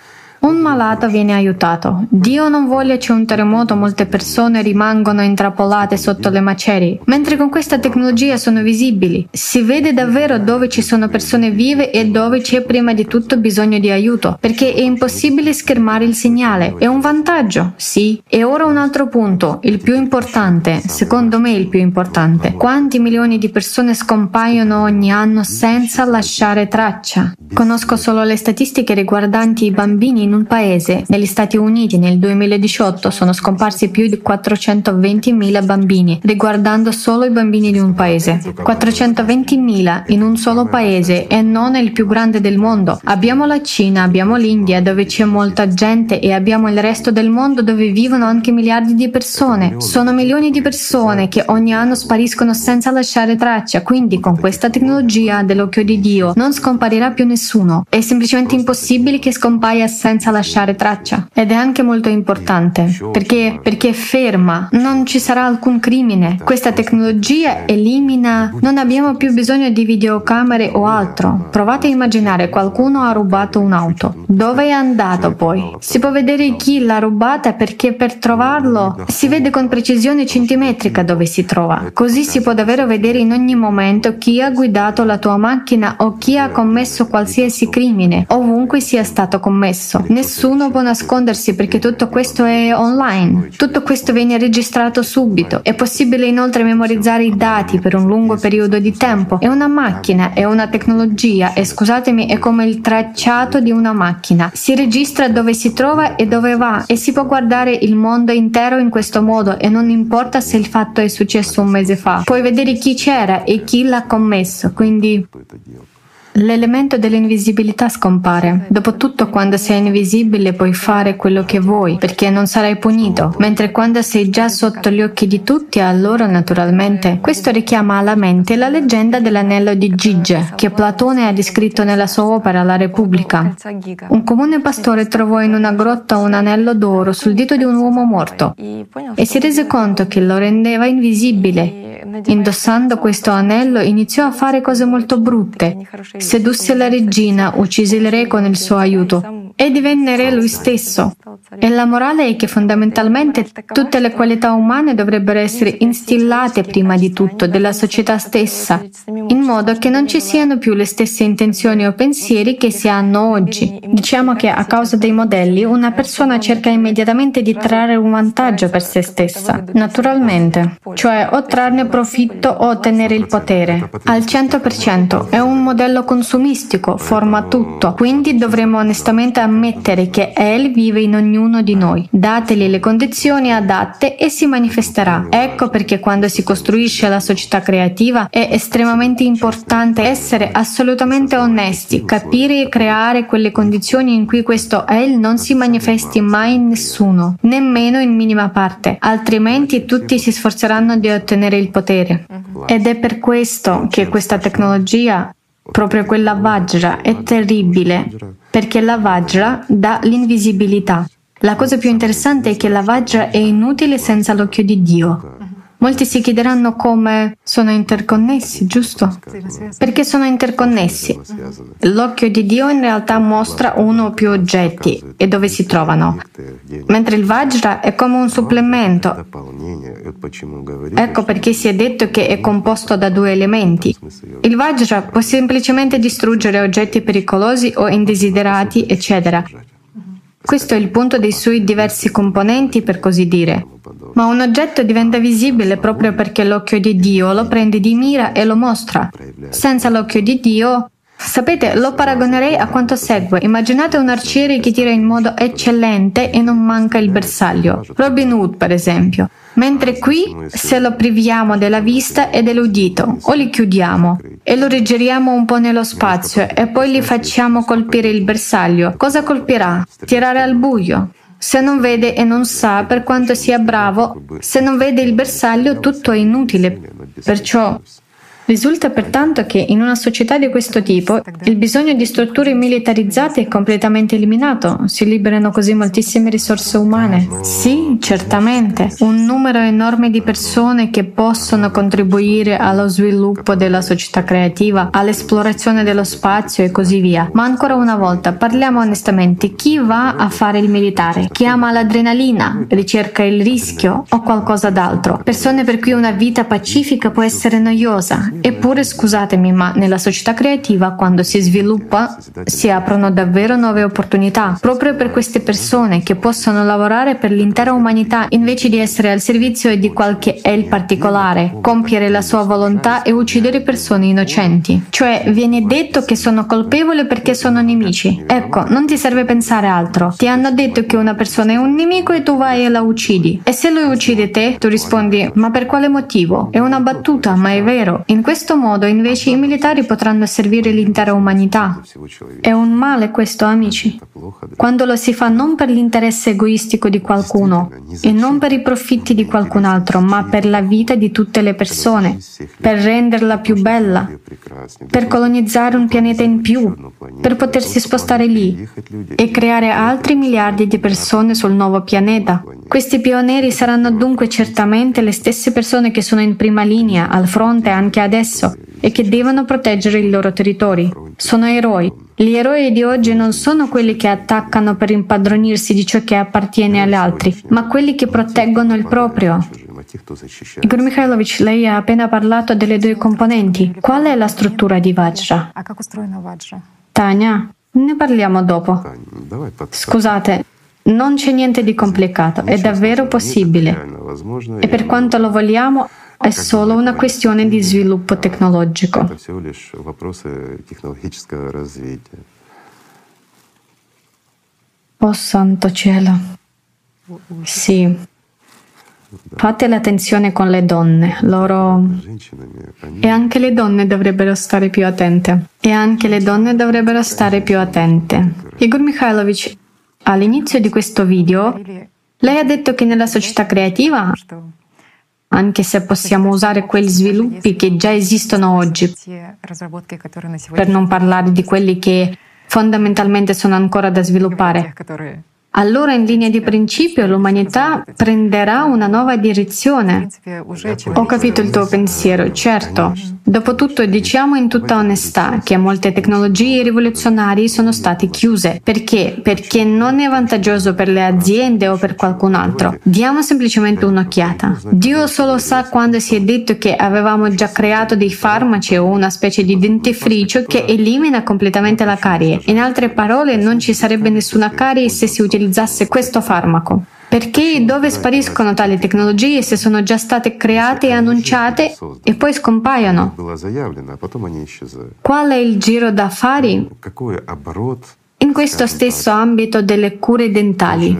Un malato viene aiutato. Dio non voglia c'è un terremoto, molte persone rimangono intrappolate sotto le macerie, mentre con questa tecnologia sono visibili. Si vede davvero dove ci sono persone vive e dove c'è prima di tutto bisogno di aiuto, perché è impossibile schermare il segnale. È un vantaggio, sì. E ora un altro punto, il più importante, secondo me il più importante. Quanti milioni di persone scompaiono ogni anno senza lasciare traccia? Conosco solo le statistiche riguardanti i bambini in un paese, negli Stati Uniti nel 2018 sono scomparsi più di 420.000 bambini, riguardando solo i bambini di un paese. 420.000 in un solo paese e non il più grande del mondo. Abbiamo la Cina, abbiamo l'India dove c'è molta gente e abbiamo il resto del mondo dove vivono anche miliardi di persone. Sono milioni di persone che ogni anno spariscono senza lasciare traccia, quindi con questa tecnologia dell'occhio di Dio non scomparirà più nessuno. È semplicemente impossibile che scompaia senza senza lasciare traccia. Ed è anche molto importante perché, perché ferma, non ci sarà alcun crimine. Questa tecnologia elimina, non abbiamo più bisogno di videocamere o altro. Provate a immaginare qualcuno ha rubato un'auto. Dove è andato poi? Si può vedere chi l'ha rubata perché per trovarlo si vede con precisione centimetrica dove si trova. Così si può davvero vedere in ogni momento chi ha guidato la tua macchina o chi ha commesso qualsiasi crimine, ovunque sia stato commesso. Nessuno può nascondersi perché tutto questo è online. Tutto questo viene registrato subito. È possibile inoltre memorizzare i dati per un lungo periodo di tempo. È una macchina, è una tecnologia e scusatemi, è come il tracciato di una macchina. Si registra dove si trova e dove va e si può guardare il mondo intero in questo modo e non importa se il fatto è successo un mese fa. Puoi vedere chi c'era e chi l'ha commesso, quindi L'elemento dell'invisibilità scompare. Dopotutto, quando sei invisibile puoi fare quello che vuoi, perché non sarai punito, mentre quando sei già sotto gli occhi di tutti, allora naturalmente. Questo richiama alla mente la leggenda dell'anello di Gige, che Platone ha descritto nella sua opera La Repubblica. Un comune pastore trovò in una grotta un anello d'oro sul dito di un uomo morto e si rese conto che lo rendeva invisibile. Indossando questo anello iniziò a fare cose molto brutte sedusse la regina, uccise il re con il suo aiuto e divenne re lui stesso. E la morale è che fondamentalmente tutte le qualità umane dovrebbero essere instillate prima di tutto della società stessa, in modo che non ci siano più le stesse intenzioni o pensieri che si hanno oggi. Diciamo che a causa dei modelli una persona cerca immediatamente di trarre un vantaggio per se stessa, naturalmente, cioè o trarne profitto o ottenere il potere. Al 100% è un modello consumistico, forma tutto, quindi dovremmo onestamente ammettere che El vive in ognuno di noi. Dategli le condizioni adatte e si manifesterà. Ecco perché quando si costruisce la società creativa è estremamente importante essere assolutamente onesti, capire e creare quelle condizioni in cui questo El non si manifesti mai in nessuno, nemmeno in minima parte, altrimenti tutti si sforzeranno di ottenere il potere. Ed è per questo che questa tecnologia Proprio quella Vajra è terribile perché la Vajra dà l'invisibilità. La cosa più interessante è che la Vajra è inutile senza l'occhio di Dio. Molti si chiederanno come sono interconnessi, giusto? Perché sono interconnessi. L'occhio di Dio in realtà mostra uno o più oggetti e dove si trovano, mentre il Vajra è come un supplemento. Ecco perché si è detto che è composto da due elementi. Il Vajra può semplicemente distruggere oggetti pericolosi o indesiderati, eccetera. Questo è il punto dei suoi diversi componenti, per così dire. Ma un oggetto diventa visibile proprio perché l'occhio di Dio lo prende di mira e lo mostra. Senza l'occhio di Dio Sapete, lo paragonerei a quanto segue. Immaginate un arciere che tira in modo eccellente e non manca il bersaglio. Robin Hood, per esempio. Mentre qui, se lo priviamo della vista e dell'udito, o li chiudiamo e lo riggeriamo un po' nello spazio e poi gli facciamo colpire il bersaglio, cosa colpirà? Tirare al buio. Se non vede e non sa, per quanto sia bravo, se non vede il bersaglio tutto è inutile. Perciò Risulta pertanto che in una società di questo tipo il bisogno di strutture militarizzate è completamente eliminato, si liberano così moltissime risorse umane. Sì, certamente, un numero enorme di persone che possono contribuire allo sviluppo della società creativa, all'esplorazione dello spazio e così via. Ma ancora una volta, parliamo onestamente, chi va a fare il militare? Chi ama l'adrenalina, ricerca il rischio o qualcosa d'altro? Persone per cui una vita pacifica può essere noiosa Eppure, scusatemi, ma nella società creativa, quando si sviluppa, si aprono davvero nuove opportunità, proprio per queste persone che possono lavorare per l'intera umanità invece di essere al servizio di qualche El particolare, compiere la sua volontà e uccidere persone innocenti. Cioè, viene detto che sono colpevole perché sono nemici. Ecco, non ti serve pensare altro. Ti hanno detto che una persona è un nemico e tu vai e la uccidi. E se lui uccide te, tu rispondi, ma per quale motivo? È una battuta, ma è vero. In questo modo invece i militari potranno servire l'intera umanità. È un male questo, amici. Quando lo si fa non per l'interesse egoistico di qualcuno e non per i profitti di qualcun altro, ma per la vita di tutte le persone, per renderla più bella, per colonizzare un pianeta in più, per potersi spostare lì e creare altri miliardi di persone sul nuovo pianeta. Questi pionieri saranno dunque certamente le stesse persone che sono in prima linea, al fronte anche adesso, e che devono proteggere i loro territori. Sono eroi. Gli eroi di oggi non sono quelli che attaccano per impadronirsi di ciò che appartiene agli altri, ma quelli che proteggono il proprio. Igor Mikhailovich, lei ha appena parlato delle due componenti. Qual è la struttura di Vajra? Tania, ne parliamo dopo. Scusate, non c'è niente di complicato, è davvero possibile. E per quanto lo vogliamo, è solo una questione di sviluppo tecnologico. Oh santo cielo. Sì. Fate l'attenzione con le donne, loro... E anche le donne dovrebbero stare più attente. E anche le donne dovrebbero stare più attente. Igor Mikhailovich, All'inizio di questo video, lei ha detto che nella società creativa, anche se possiamo usare quegli sviluppi che già esistono oggi, per non parlare di quelli che fondamentalmente sono ancora da sviluppare, allora in linea di principio l'umanità prenderà una nuova direzione. Ho capito il tuo pensiero, certo. Dopotutto diciamo in tutta onestà che molte tecnologie rivoluzionarie sono state chiuse. Perché? Perché non è vantaggioso per le aziende o per qualcun altro. Diamo semplicemente un'occhiata. Dio solo sa quando si è detto che avevamo già creato dei farmaci o una specie di dentifricio che elimina completamente la carie. In altre parole, non ci sarebbe nessuna carie se si utilizzasse utilizzasse questo farmaco. Perché dove spariscono tali tecnologie se sono già state create e annunciate e poi scompaiono? Qual è il giro d'affari? In questo stesso ambito delle cure dentali.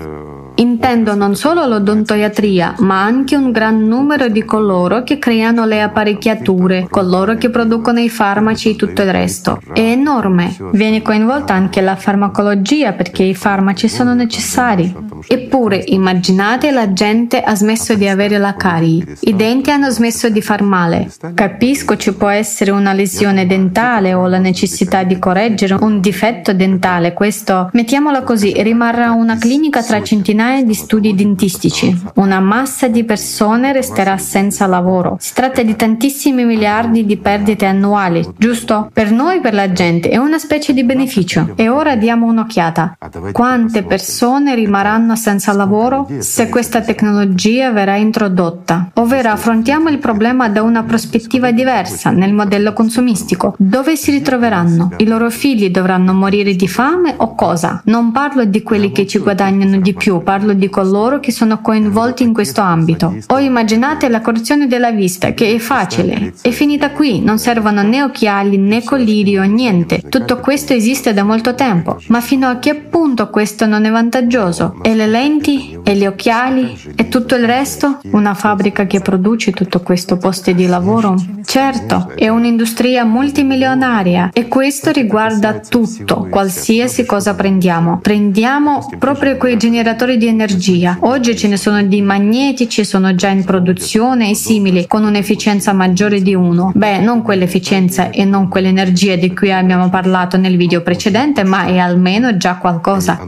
Intendo non solo l'odontoiatria, ma anche un gran numero di coloro che creano le apparecchiature, coloro che producono i farmaci e tutto il resto. È enorme. Viene coinvolta anche la farmacologia perché i farmaci sono necessari. Eppure, immaginate la gente ha smesso di avere la carie, i denti hanno smesso di far male. Capisco ci può essere una lesione dentale o la necessità di correggere un difetto dentale, questo, mettiamola così, rimarrà una clinica tra centinaia centinaia di studi dentistici. Una massa di persone resterà senza lavoro. Si tratta di tantissimi miliardi di perdite annuali, giusto? Per noi, per la gente, è una specie di beneficio. E ora diamo un'occhiata. Quante persone rimarranno senza lavoro se questa tecnologia verrà introdotta? Ovvero affrontiamo il problema da una prospettiva diversa nel modello consumistico. Dove si ritroveranno? I loro figli dovranno morire di fame o cosa? Non parlo di quelli che ci guadagnano di più, parlo di coloro che sono coinvolti in questo ambito. O immaginate la correzione della vista, che è facile. È finita qui, non servono né occhiali né collirio, niente. Tutto questo esiste da molto tempo. Ma fino a che punto questo non è vantaggioso? E le lenti? E gli occhiali? E tutto il resto? Una fabbrica che produce tutto questo posti di lavoro? Certo, è un'industria multimilionaria e questo riguarda tutto, qualsiasi cosa prendiamo. Prendiamo proprio quei generatori di di energia. Oggi ce ne sono di magnetici, sono già in produzione e simili, con un'efficienza maggiore di uno. Beh, non quell'efficienza e non quell'energia di cui abbiamo parlato nel video precedente, ma è almeno già qualcosa.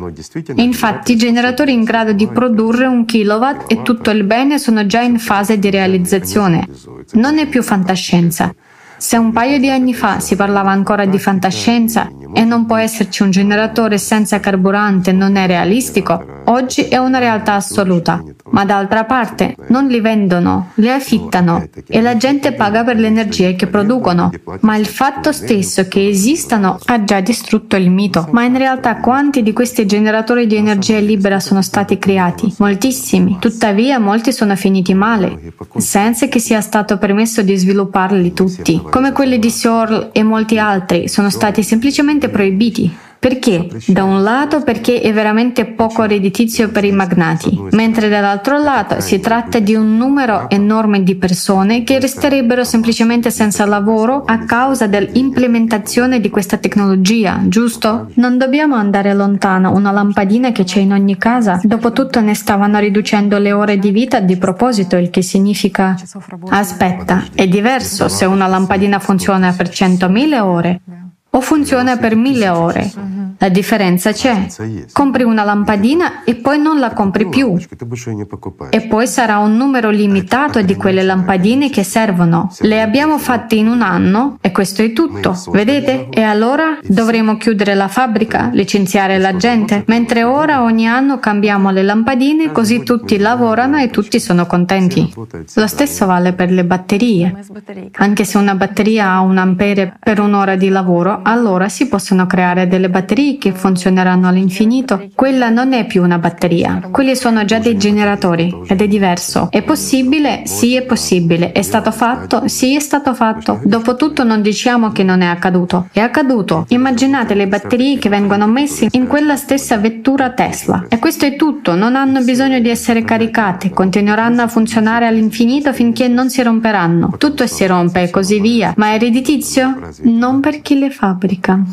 Infatti, i generatori in grado di produrre un kilowatt e tutto il bene sono già in fase di realizzazione. Non è più fantascienza. Se un paio di anni fa si parlava ancora di fantascienza e non può esserci un generatore senza carburante non è realistico, oggi è una realtà assoluta ma d'altra parte non li vendono, li affittano e la gente paga per l'energia che producono. Ma il fatto stesso che esistano ha già distrutto il mito. Ma in realtà quanti di questi generatori di energia libera sono stati creati? Moltissimi. Tuttavia molti sono finiti male, senza che sia stato permesso di svilupparli tutti. Come quelli di Searle e molti altri sono stati semplicemente proibiti. Perché? Da un lato perché è veramente poco redditizio per i magnati, mentre dall'altro lato si tratta di un numero enorme di persone che resterebbero semplicemente senza lavoro a causa dell'implementazione di questa tecnologia, giusto? Non dobbiamo andare lontano, una lampadina che c'è in ogni casa, dopotutto ne stavano riducendo le ore di vita di proposito, il che significa aspetta, è diverso se una lampadina funziona per 100.000 ore o funziona per 1000 ore. La differenza c'è. Compri una lampadina e poi non la compri più. E poi sarà un numero limitato di quelle lampadine che servono. Le abbiamo fatte in un anno e questo è tutto. Vedete? E allora dovremo chiudere la fabbrica, licenziare la gente, mentre ora ogni anno cambiamo le lampadine così tutti lavorano e tutti sono contenti. Lo stesso vale per le batterie. Anche se una batteria ha un ampere per un'ora di lavoro, allora si possono creare delle batterie che funzioneranno all'infinito, quella non è più una batteria. Quelli sono già dei generatori ed è diverso. È possibile? Sì, è possibile. È stato fatto? Sì, è stato fatto. Dopotutto non diciamo che non è accaduto. È accaduto. Immaginate le batterie che vengono messe in quella stessa vettura Tesla. E questo è tutto. Non hanno bisogno di essere caricate. Continueranno a funzionare all'infinito finché non si romperanno. Tutto si rompe e così via. Ma è redditizio? Non per chi le fabbrica.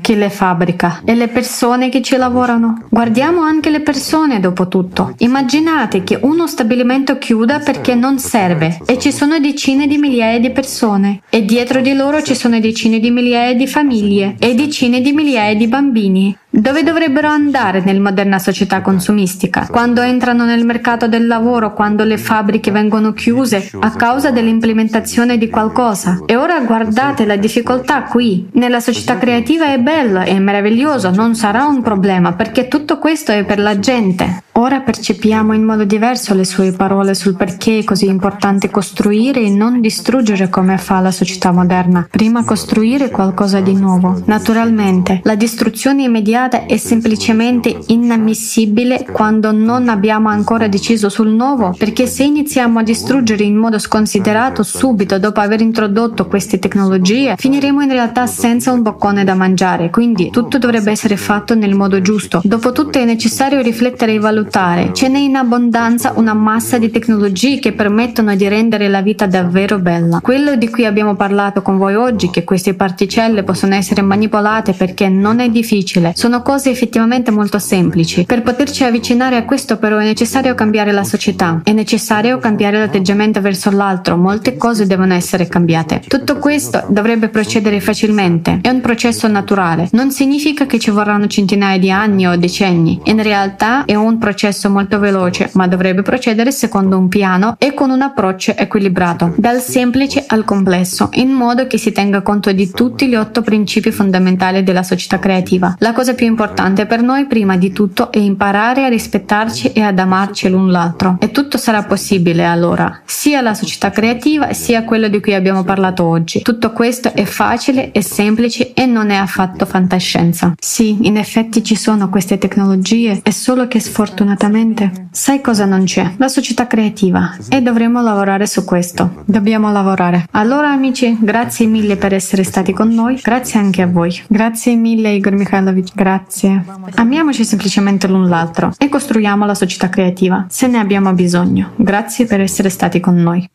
Chi le fabbrica fabbrica e le persone che ci lavorano. Guardiamo anche le persone dopo tutto. Immaginate che uno stabilimento chiuda perché non serve e ci sono decine di migliaia di persone e dietro di loro ci sono decine di migliaia di famiglie e decine di migliaia di bambini. Dove dovrebbero andare nella moderna società consumistica? Quando entrano nel mercato del lavoro, quando le fabbriche vengono chiuse a causa dell'implementazione di qualcosa. E ora guardate la difficoltà qui. Nella società creativa è bello, è meraviglioso, non sarà un problema perché tutto questo è per la gente. Ora percepiamo in modo diverso le sue parole sul perché è così importante costruire e non distruggere come fa la società moderna. Prima costruire qualcosa di nuovo. Naturalmente, la distruzione immediata è semplicemente inammissibile quando non abbiamo ancora deciso sul nuovo, perché se iniziamo a distruggere in modo sconsiderato subito dopo aver introdotto queste tecnologie, finiremo in realtà senza un boccone da mangiare. Quindi tutto dovrebbe essere fatto nel modo giusto. Dopotutto è necessario riflettere e valutare. Ce n'è in abbondanza una massa di tecnologie che permettono di rendere la vita davvero bella. Quello di cui abbiamo parlato con voi oggi, che queste particelle possono essere manipolate perché non è difficile, sono cose effettivamente molto semplici. Per poterci avvicinare a questo però è necessario cambiare la società, è necessario cambiare l'atteggiamento verso l'altro, molte cose devono essere cambiate. Tutto questo dovrebbe procedere facilmente, è un processo naturale, non significa che ci vorranno centinaia di anni o decenni, in realtà è un processo molto veloce, ma dovrebbe procedere secondo un piano e con un approccio equilibrato, dal semplice al complesso, in modo che si tenga conto di tutti gli otto principi fondamentali della società creativa. La cosa più importante per noi, prima di tutto, è imparare a rispettarci e ad amarci l'un l'altro. E tutto sarà possibile allora, sia la società creativa sia quello di cui abbiamo parlato oggi. Tutto questo è facile, è semplice e non è affatto fantascienza. Sì, in effetti ci sono queste tecnologie, è solo che sfortunatamente Fortunatamente, sai cosa non c'è? La società creativa e dovremo lavorare su questo. Dobbiamo lavorare. Allora amici, grazie mille per essere stati con noi, grazie anche a voi. Grazie mille Igor Mikhailovich, grazie. Amiamoci semplicemente l'un l'altro e costruiamo la società creativa, se ne abbiamo bisogno. Grazie per essere stati con noi.